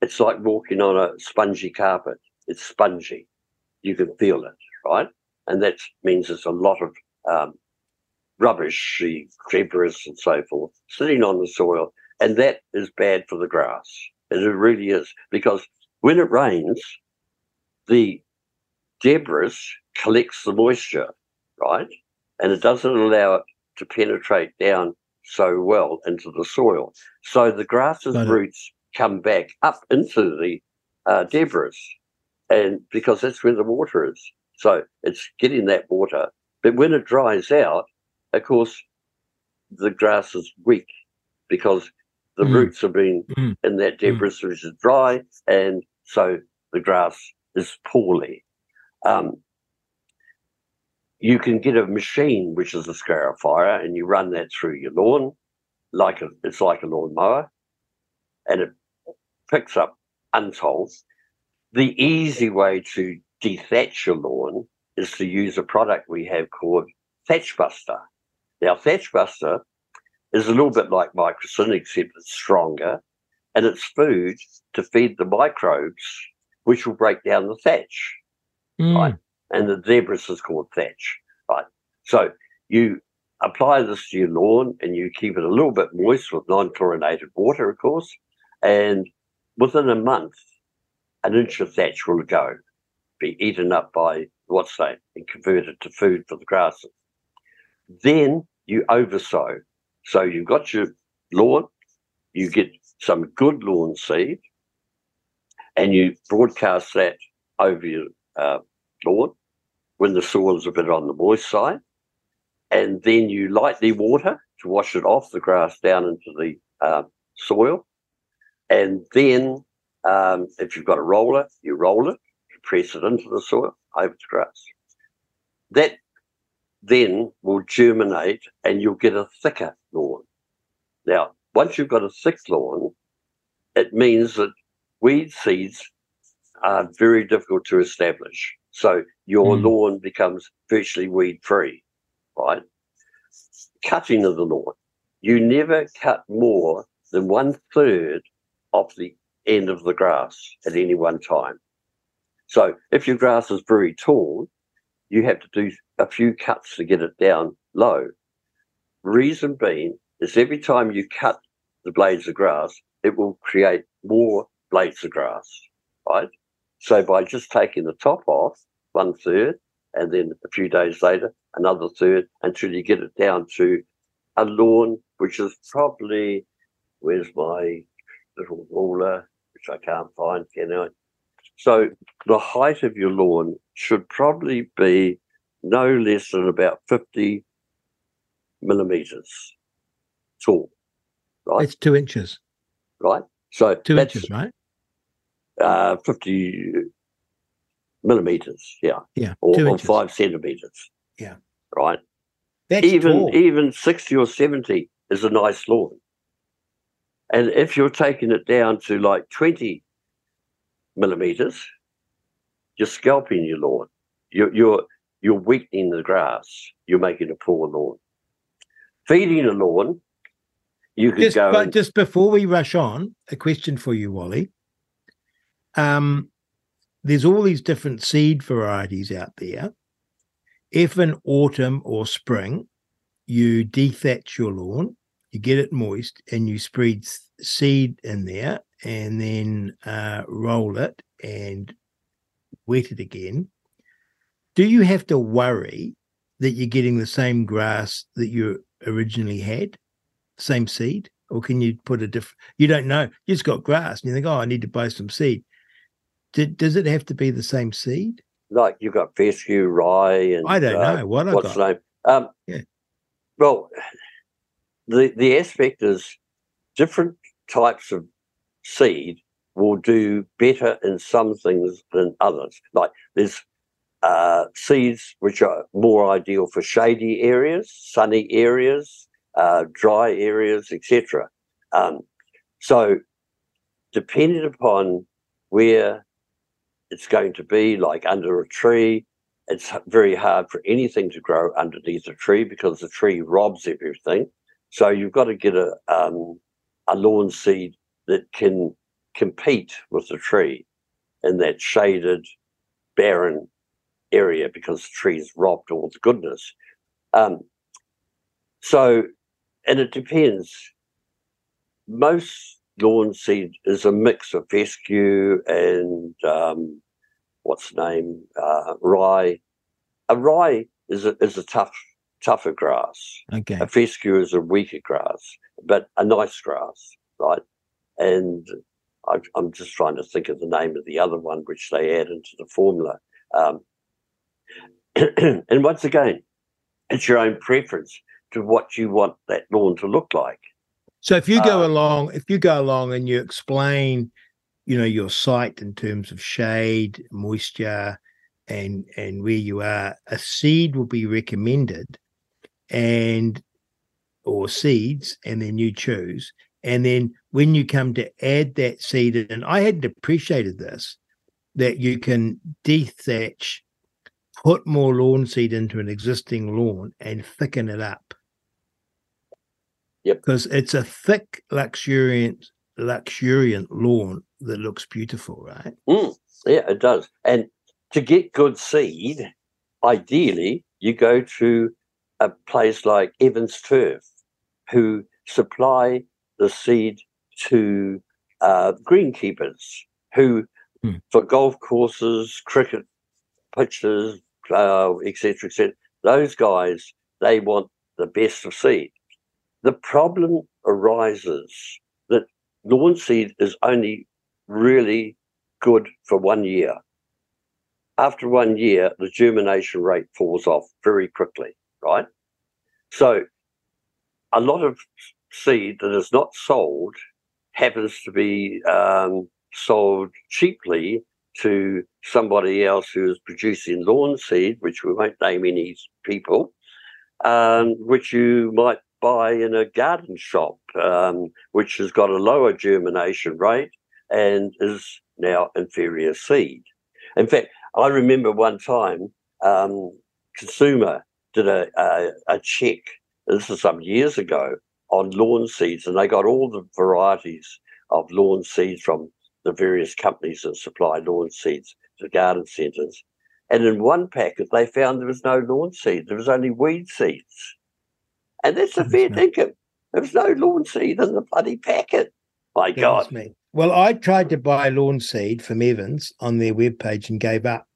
it's like walking on a spongy carpet. It's spongy. You can feel it, right? And that means there's a lot of um, rubbish, debris and so forth, sitting on the soil. And that is bad for the grass. And it really is. Because when it rains, the debris collects the moisture, right? And it doesn't allow it to penetrate down so well into the soil. So the grass's roots come back up into the uh, debris, and because that's where the water is. So it's getting that water. But when it dries out, of course, the grass is weak because the mm. roots have been mm. in that mm. debris mm. which is dry, and so the grass is poorly. Um, you can get a machine which is a scarifier, and you run that through your lawn, like a, it's like a lawnmower and it picks up untold. The easy way to dethatch your lawn is to use a product we have called Thatch Buster. Now, Thatch Buster is a little bit like Mycosyn, except it's stronger, and it's food to feed the microbes, which will break down the thatch, mm. right? And the debris is called thatch, right? So you apply this to your lawn and you keep it a little bit moist with non-chlorinated water, of course, and within a month, an inch of thatch will go, be eaten up by what's that, and converted to food for the grasses. Then you oversow. So you've got your lawn, you get some good lawn seed, and you broadcast that over your uh, lawn when the soil is a bit on the moist side. And then you lightly water to wash it off the grass down into the uh, soil. And then um, if you've got a roller, you roll it, you press it into the soil over the grass. That then will germinate and you'll get a thicker lawn. Now, once you've got a thick lawn, it means that weed seeds are very difficult to establish. So your mm. lawn becomes virtually weed free, right? Cutting of the lawn. You never cut more than one third of the end of the grass at any one time. So if your grass is very tall, you have to do a few cuts to get it down low. Reason being is every time you cut the blades of grass, it will create more blades of grass, right? So by just taking the top off, one third, and then a few days later, another third, until you get it down to a lawn which is probably, where's my little ruler, which I can't find, can I? So the height of your lawn should probably be no less than about 50 millimeters tall. Right? It's two inches. Right? So two inches, right? Uh, 50 millimeters, yeah. Yeah. Or, or five centimeters. Yeah. Right? That's even tall. even 60 or 70 is a nice lawn. And if you're taking it down to like 20 millimeters, you're scalping your lawn. You're, you're, you're weakening the grass. You're making a poor lawn. Feeding a lawn, you could just, go. But and, just before we rush on, a question for you, Wally. Um, there's all these different seed varieties out there. If in autumn or spring you dethatch your lawn, you get it moist, and you spread seed in there, and then uh, roll it and wet it again, do you have to worry that you're getting the same grass that you originally had, same seed? Or can you put a different? You don't know. You just got grass, and you think, "Oh, I need to buy some seed." Did, does it have to be the same seed? Like you've got fescue, rye, and I don't uh, know what I what's got. name. Um, yeah. Well, the the aspect is different types of seed will do better in some things than others. Like there's uh, seeds which are more ideal for shady areas, sunny areas, uh, dry areas, etc. Um, so, depending upon where it's going to be, like under a tree, it's very hard for anything to grow underneath a tree because the tree robs everything. So you've got to get a um, a lawn seed that can compete with the tree in that shaded, barren area because the tree's robbed all the goodness. Um, so, and it depends. Most lawn seed is a mix of fescue and um, what's the name uh, rye. A rye is a, is a tough tougher grass. Okay. A fescue is a weaker grass, but a nice grass, right? And I, am just trying to think of the name of the other one which they add into the formula. Um, and once again, it's your own preference to what you want that lawn to look like. So if you go uh, along, if you go along and you explain, you know, your site in terms of shade, moisture, and and where you are, a seed will be recommended, and or seeds, and then you choose. And then when you come to add that seed, and I hadn't appreciated this, that you can dethatch, put more lawn seed into an existing lawn and thicken it up. Yep. Because it's a thick, luxuriant, luxuriant lawn that looks beautiful, right? Mm, yeah, it does. And to get good seed, ideally, you go to a place like Evans Turf, who supply the seed to uh, greenkeepers, who mm. for golf courses, cricket pitches, uh, etc., etc. Those guys, they want the best of seed. The problem arises that lawn seed is only really good for one year. After one year, the germination rate falls off very quickly, right? So, a lot of seed that is not sold happens to be um, sold cheaply to somebody else who is producing lawn seed, which we won't name any people, um, which you might buy in a garden shop, um, which has got a lower germination rate and is now inferior seed. In fact, I remember one time um, Consumer did a, a, a check, this is some years ago, on lawn seeds, and they got all the varieties of lawn seeds from the various companies that supply lawn seeds to garden centres. And in one packet, they found there was no lawn seed, there was only weed seeds. And that's a fair dinkum. There was no lawn seed in the bloody packet. My God. Me. Well, I tried to buy lawn seed from Evans on their webpage and gave up.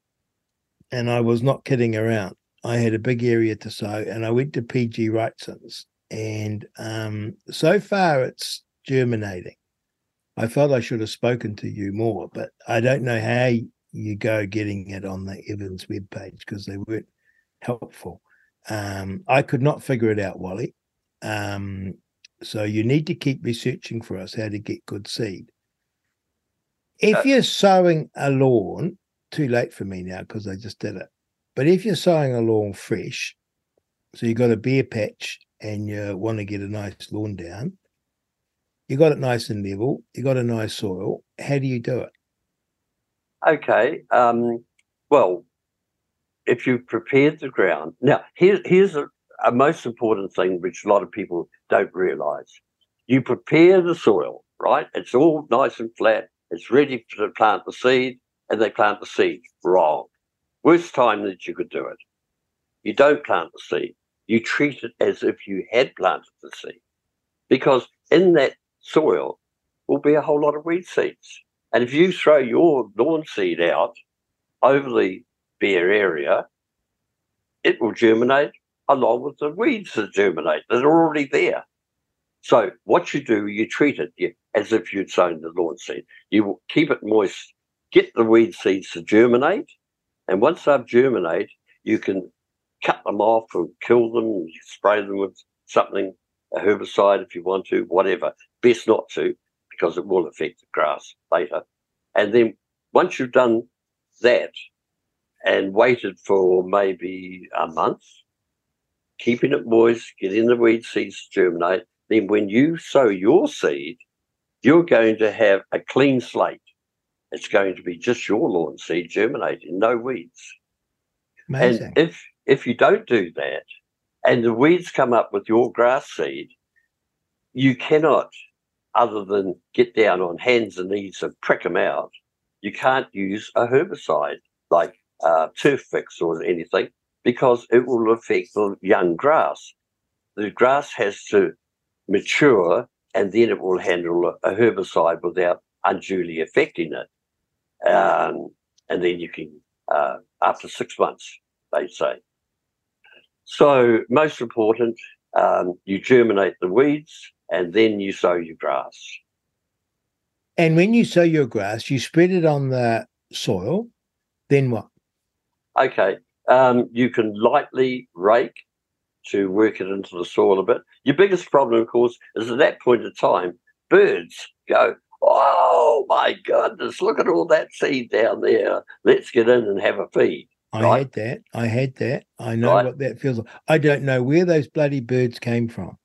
And I was not kidding around. I had a big area to sow and I went to PGG Wrightson's. And um, so far it's germinating. I felt I should have spoken to you more, but I don't know how you go getting it on the Evans webpage because they weren't helpful. Um, I could not figure it out, Wally. Um, so you need to keep researching for us how to get good seed. If uh, you're sowing a lawn, too late for me now because I just did it. But if you're sowing a lawn fresh, so you've got a bare patch and you want to get a nice lawn down, you got it nice and level, you got a nice soil. How do you do it? Okay. Um, well, if you've prepared the ground. Now, here, here's a, a most important thing which a lot of people don't realize. You prepare the soil, right? It's all nice and flat. It's ready to plant the seed, and they plant the seed wrong. Worst time that you could do it. You don't plant the seed. You treat it as if you had planted the seed. Because in that soil will be a whole lot of weed seeds. And if you throw your lawn seed out over the bare area, it will germinate along with the weeds that germinate that are already there. So what you do, you treat it as if you'd sown the lawn seed. You keep it moist, get the weed seeds to germinate, and once they've germinated, you can cut them off or kill them, spray them with something, a herbicide if you want to, whatever. Best not to, because it will affect the grass later. And then once you've done that, and waited for maybe a month, keeping it moist, getting the weed seeds to germinate. Then, when you sow your seed, you're going to have a clean slate. It's going to be just your lawn seed germinating, no weeds. Amazing. And if if you don't do that, and the weeds come up with your grass seed, you cannot, other than get down on hands and knees and prick them out, you can't use a herbicide like uh, Turfix or anything because it will affect the young grass. The grass has to mature and then it will handle a herbicide without unduly affecting it. Um, and then you can, uh, after six months, they say. So, most important, um, you germinate the weeds and then you sow your grass. And when you sow your grass, you spread it on the soil. Then what? Okay. Um, you can lightly rake to work it into the soil a bit. Your biggest problem, of course, is at that point of time, birds go, Oh my goodness, look at all that seed down there. Let's get in and have a feed. I right? had that. I had that. I know right. what that feels like. I don't know where those bloody birds came from.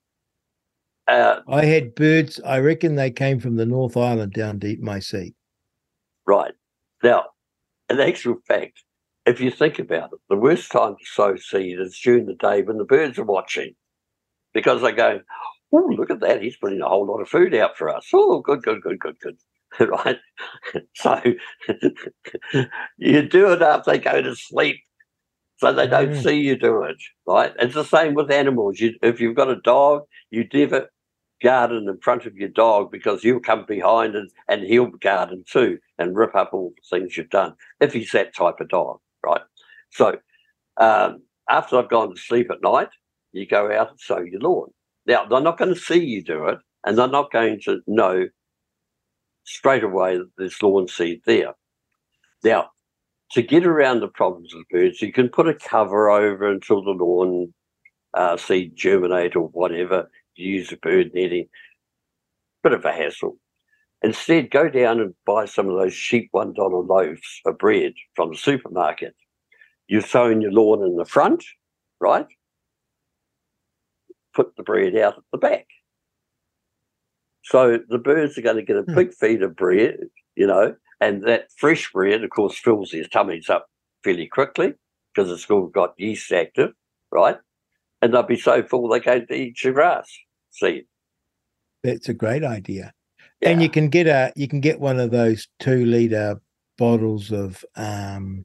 Uh, I had birds, I reckon they came from the North Island down deep my sea. Right. Now, in actual fact, if you think about it, the worst time to sow seed is during the day when the birds are watching because they go, oh, look at that. He's putting a whole lot of food out for us. Oh, good, good, good, good, good. right? So you do it after they go to sleep so they don't mm. see you do it, right? It's the same with animals. You, if you've got a dog, you never garden in front of your dog because he'll come behind and, and he'll garden too and rip up all the things you've done if he's that type of dog, right? So um, after I've gone to sleep at night, you go out and sow your lawn. Now, they're not going to see you do it and they're not going to know straight away that there's lawn seed there. Now, to get around the problems of birds, you can put a cover over until the lawn uh, seed germinate or whatever. use a bird netting. Bit of a hassle. Instead, go down and buy some of those cheap one dollar loaves of bread from the supermarket. You sow in your lawn in the front, right? Put the bread out at the back. So the birds are going to get a hmm. big feed of bread, you know, and that fresh bread, of course, fills their tummies up fairly quickly because it's still got yeast active, right? And they'll be so full they can't eat your grass seed. That's a great idea. Yeah. And you can get a you can get one of those two liter bottles of um,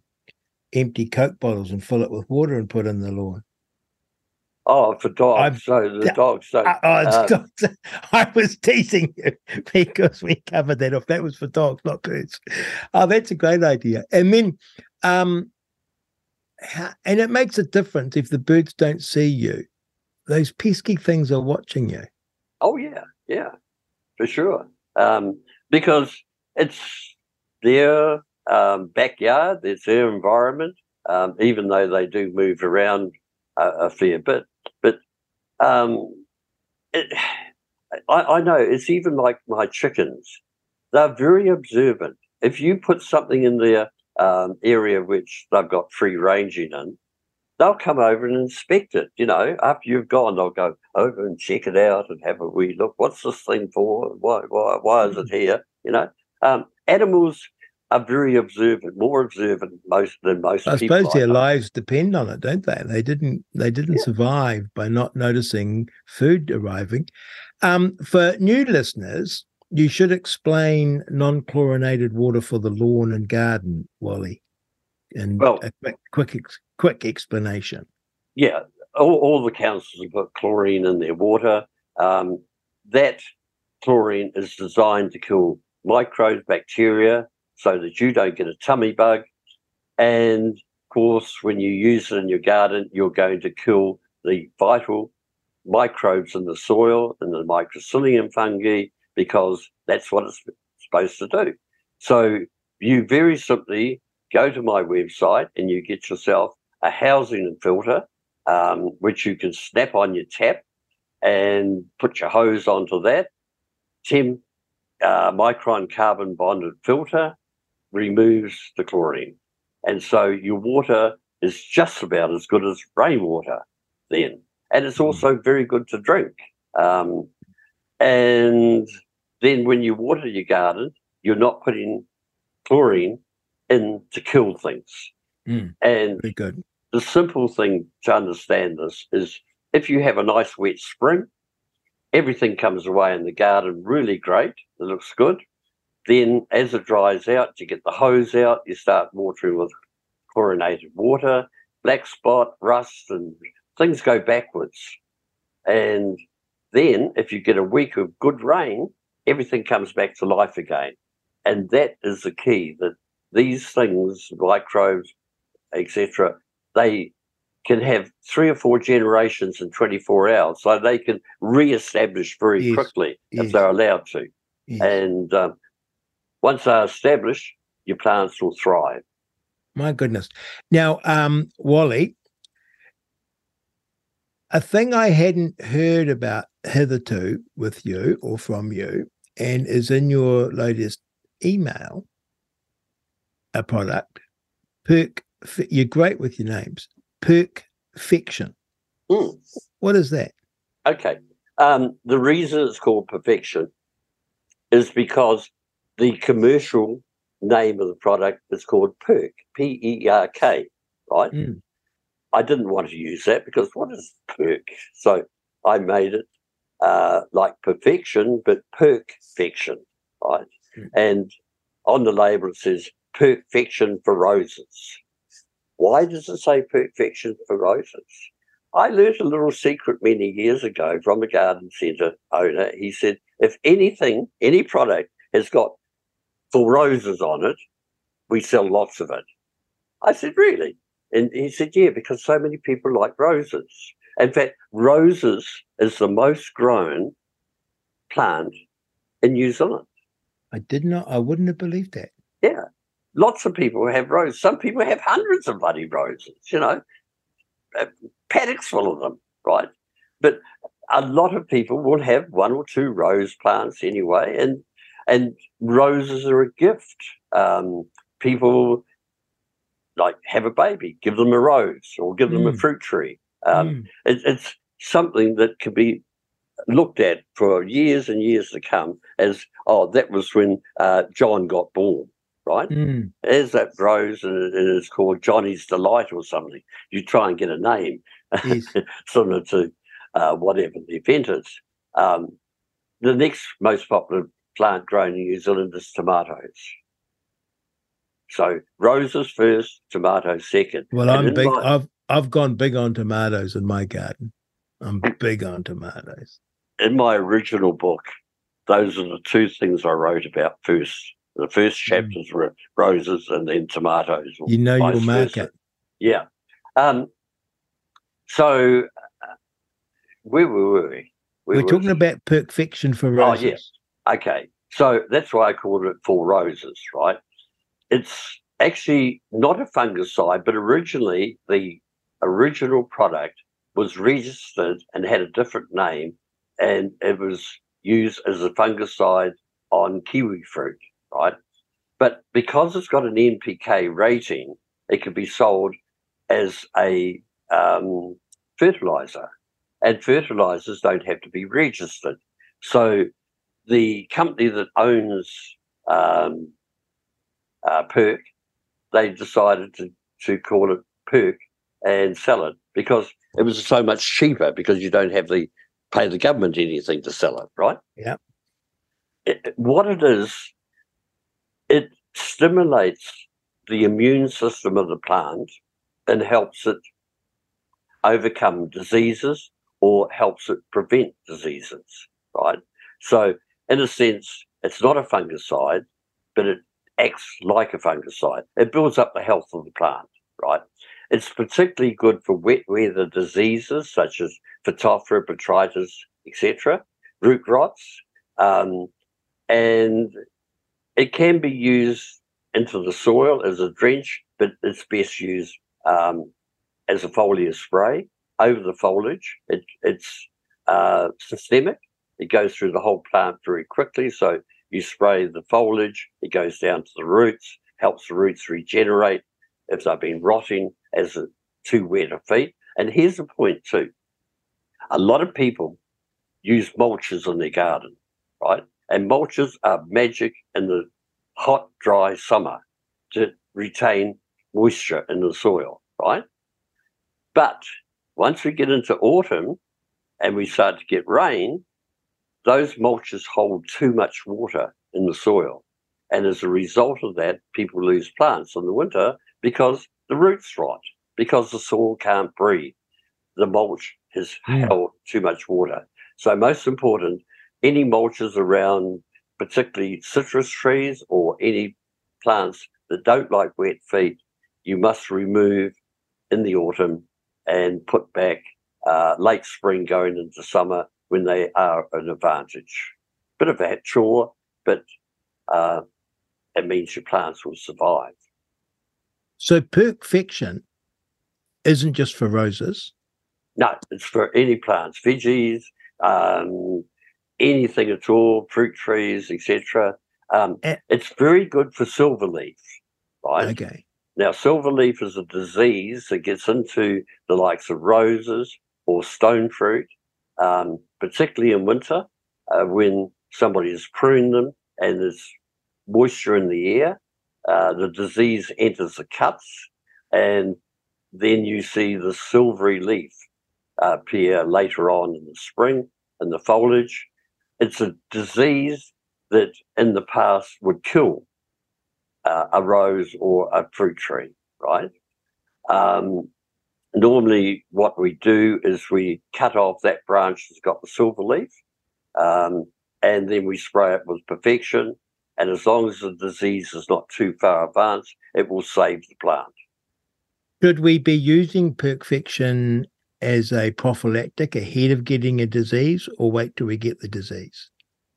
empty Coke bottles and fill it with water and put in the lawn. Oh, for dogs. I'm, so the dogs. So, uh, uh, dogs. I was teasing you because we covered that off. That was for dogs, not birds. Oh, that's a great idea. And then, um, and it makes a difference if the birds don't see you. Those pesky things are watching you. Oh yeah, yeah, for sure. Um, because it's their um, backyard, it's their environment. Um, even though they do move around a, a fair bit, but um, it, I, I know it's even like my chickens. They're very observant. If you put something in their um, area which they've got free ranging in, they'll come over and inspect it. You know, after you've gone, they'll go over and check it out and have a wee look. What's this thing for? Why, why, why is it here? You know, um, animals are very observant, more observant most than most. I suppose their lives depend on it, don't they? They didn't they didn't yeah. survive by not noticing food arriving. Um, for new listeners, you should explain non-chlorinated water for the lawn and garden, Wally, and well, a quick quick, quick explanation. Yeah, all, all the councils have got chlorine in their water. Um, that chlorine is designed to kill microbes, bacteria, so that you don't get a tummy bug. And of course, when you use it in your garden, you're going to kill the vital microbes in the soil and the microcillium fungi because that's what it's supposed to do. So you very simply go to my website and you get yourself a housing and filter, um, which you can snap on your tap and put your hose onto that. Tim uh, micron carbon bonded filter removes the chlorine. And so your water is just about as good as rainwater then. And it's hmm. also very good to drink. Um, and then when you water your garden, you're not putting chlorine in to kill things. Mm, and very good. the simple thing to understand this is if you have a nice wet spring, everything comes away in the garden really great. It looks good. Then, as it dries out, you get the hose out, you start watering with chlorinated water, black spot, rust, and things go backwards. And then, if you get a week of good rain, everything comes back to life again. And that is the key that these things, microbes, etc., they can have three or four generations in 24 hours. So they can re-establish very yes. quickly yes. if they're allowed to. Yes. And um, once they're established, your plants will thrive. My goodness. Now, um, Wally, a thing I hadn't heard about hitherto with you or from you, and is in your latest email, a product, perk. You're great with your names. Perk fiction. Mm. What is that? Okay. Um, the reason it's called Perkfection is because the commercial name of the product is called Perk, P E R K, right? Mm. I didn't want to use that because what is perk? So I made it uh, like perfection, but Perkfection, right? Mm. And on the label it says Perkfection for roses. Why does it say Perkfection for roses? I learned a little secret many years ago from a garden centre owner. He said, if anything, any product has got for roses on it, we sell lots of it. I said, really? And he said, yeah, because so many people like roses. In fact, roses is the most grown plant in New Zealand. I did not, I wouldn't have believed that. Yeah. Lots of people have roses. Some people have hundreds of bloody roses, you know, uh, paddocks full of them, right? But a lot of people will have one or two rose plants anyway, and and roses are a gift. Um, people like have a baby, give them a rose or give them a mm. fruit tree. Um, mm. it, it's something that can be looked at for years and years to come as, oh, that was when uh, John got born, right? Mm. As that grows and, and it's called Johnny's Delight or something, you try and get a name yes. similar to uh, whatever the event is. Um, the next most popular plant grown in New Zealand is tomatoes. So roses first, tomatoes second. Well, I'm big. My, I've I've gone big on tomatoes in my garden. I'm big on tomatoes. In my original book, those are the two things I wrote about first. The first mm. chapters mm. were roses and then tomatoes. You know your market. Yeah. Um, so uh, where were we? Where we're talking about Perkfection for roses. Oh, yes. Okay. So that's why I called it Four Roses, right? It's actually not a fungicide, but originally the original product was registered and had a different name, and it was used as a fungicide on kiwi fruit, right? But because it's got an NPK rating, it can be sold as a um, fertilizer, and fertilizers don't have to be registered. So the company that owns um, uh, Perk, they decided to, to call it Perk and sell it because it was so much cheaper because you don't have the pay the government anything to sell it, right? Yeah. It, what it is, it stimulates the immune system of the plant and helps it overcome diseases or helps it prevent diseases, right? So in a sense, it's not a fungicide, but it acts like a fungicide. It builds up the health of the plant, right? It's particularly good for wet weather diseases such as Phytophthora, botrytis, etc., root rots, um, and it can be used into the soil as a drench, but it's best used um, as a foliar spray over the foliage. It, it's uh, systemic, it goes through the whole plant very quickly. So you spray the foliage, it goes down to the roots, helps the roots regenerate if they've been rotting as a, too wet a feet. And here's the point too. A lot of people use mulches in their garden? And mulches are magic in the hot, dry summer to retain moisture in the soil, right? But once we get into autumn and we start to get rain, those mulches hold too much water in the soil. And as a result of that, people lose plants in the winter because the roots rot, because the soil can't breathe. The mulch has mm. held too much water. So, most important, any mulches around, particularly citrus trees or any plants that don't like wet feet, you must remove in the autumn and put back uh, late spring going into summer when they are an advantage. Bit of a chore, but uh, it means your plants will survive. So Perkfection isn't just for roses. No, it's for any plants, veggies, um, anything at all, fruit trees, etc. Um, eh. it's very good for silverleaf, right? Okay. Now, silver leaf is a disease that gets into the likes of roses or stone fruit, um, particularly in winter uh, when somebody has pruned them and there's moisture in the air. Uh, the disease enters the cuts, and then you see the silvery leaf uh, appear later on in the spring in the foliage. It's a disease that in the past would kill uh, a rose or a fruit tree, right? Um, normally, what we do is we cut off that branch that's got the silver leaf, um, and then we spray it with Perkfection. And as long as the disease is not too far advanced, it will save the plant. Should we be using Perkfection as a prophylactic ahead of getting a disease, or wait till we get the disease?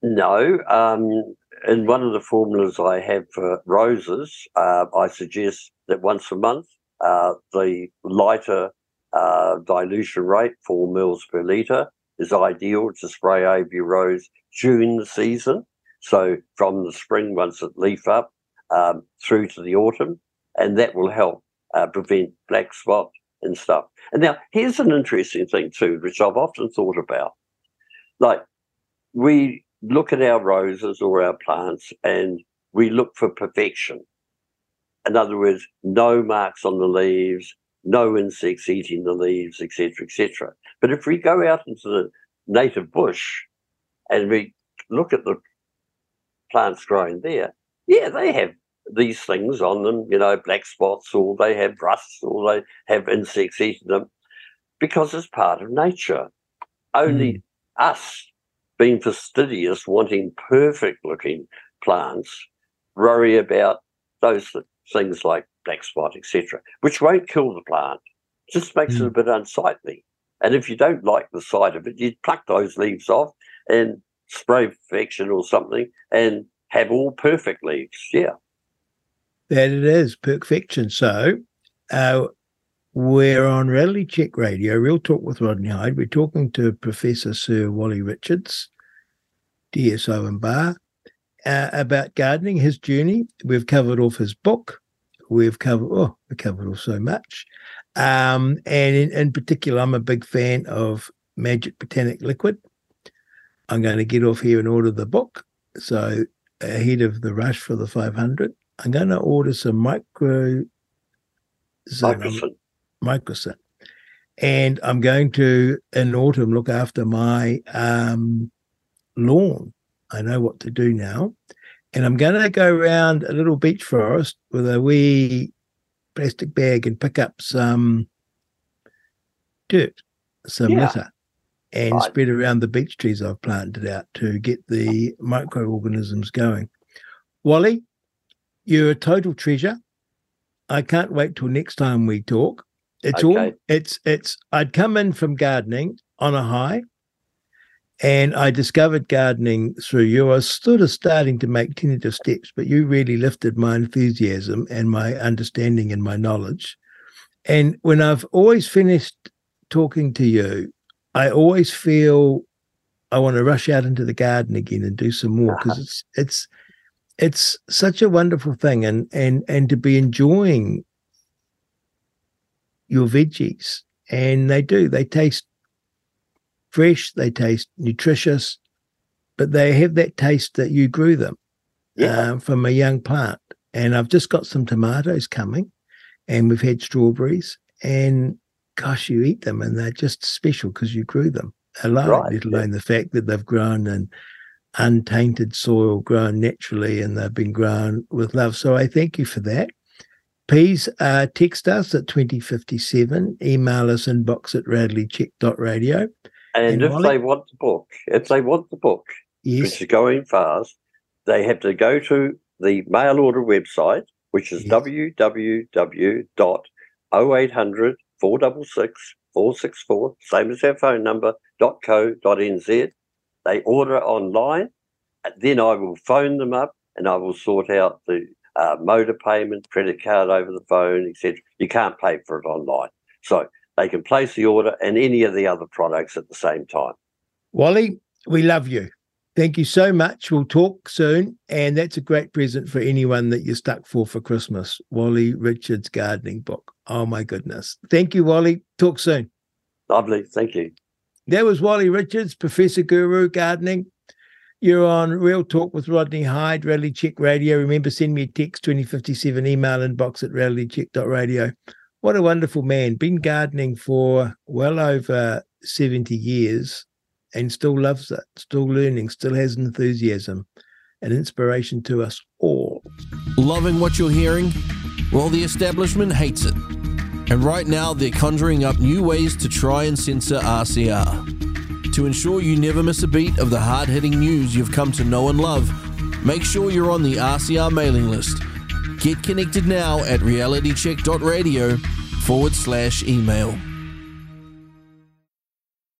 No. Um, in one of the formulas I have for roses, uh, I suggest that once a month, uh, the lighter uh, dilution rate, four mils per litre, is ideal to spray your rose during the season. So from the spring, once it leaf up, um, through to the autumn, and that will help uh, prevent black spot and stuff. And now here's an interesting thing too, which I've often thought about. Like we look at our roses or our plants and we look for perfection. In other words, no marks on the leaves, no insects eating the leaves, etc., etc. But if we go out into the native bush and we look at the plants growing there, yeah, they have these things on them, you know, black spots, or they have rusts, or they have insects eating them, because it's part of nature. Only mm. us being fastidious, wanting perfect looking plants, worry about those things like black spot, etc., which won't kill the plant, just makes mm. it a bit unsightly. And if you don't like the sight of it, you pluck those leaves off and spray Perkfection or something and have all perfect leaves. Yeah. That it is perfection. So uh, we're on Reality Check Radio, Real Talk with Rodney Hide. We're talking to Professor Sir Wally Richards, DSO and Bar, uh, about gardening, his journey. We've covered off his book. We've covered, oh, we covered off so much. Um, and in, in particular, I'm a big fan of Magic Botanic Liquid. I'm going to get off here and order the book. So ahead of the rush for the 500, I'm going to order some micro Mycosyn. And I'm going to, in autumn, look after my um, lawn. I know what to do now. And I'm going to go around a little beech forest with a wee plastic bag and pick up some dirt, some yeah. litter, and right. spread around the beech trees I've planted out to get the microorganisms going. Wally, you're a total treasure. I can't wait till next time we talk. It's okay. all it's it's I'd come in from gardening on a high and I discovered gardening through you. I was sort of starting to make tentative steps, but you really lifted my enthusiasm and my understanding and my knowledge. And when I've always finished talking to you, I always feel I want to rush out into the garden again and do some more because uh-huh. it's it's it's such a wonderful thing and and and to be enjoying your veggies and they do they taste fresh they taste nutritious but they have that taste that you grew them yeah. uh, from a young plant and i've just got some tomatoes coming and we've had strawberries and gosh you eat them and they're just special because you grew them alone, right, let alone yeah. the fact that they've grown in untainted soil, grown naturally, and they've been grown with love. So I thank you for that. Please uh, text us at 2057, email us inbox at realitycheck.radio. And, and if they want the book, if they want the book, yes. which is going fast, they have to go to the mail order website, which is yes. www.0800 466 464, same as our phone number, .co.nz. They order online, then I will phone them up and I will sort out the uh, motor payment, credit card over the phone, etc. You can't pay for it online. So they can place the order and any of the other products at the same time. Wally, we love you. Thank you so much. We'll talk soon. And that's a great present for anyone that you're stuck for for Christmas. Wally Richards gardening book. Oh, my goodness. Thank you, Wally. Talk soon. Lovely. Thank you. That was Wally Richards, Professor Guru Gardening. You're on Real Talk with Rodney Hide, Reality Check Radio. Remember, send me a text 2057 email inbox at realitycheck.radio. What a wonderful man. Been gardening for well over 70 years and still loves it, still learning, still has enthusiasm and inspiration to us all. Loving what you're hearing? Well, the establishment hates it. And right now, they're conjuring up new ways to try and censor RCR. To ensure you never miss a beat of the hard hitting news you've come to know and love, make sure you're on the RCR mailing list. Get connected now at realitycheck.radio forward slash email.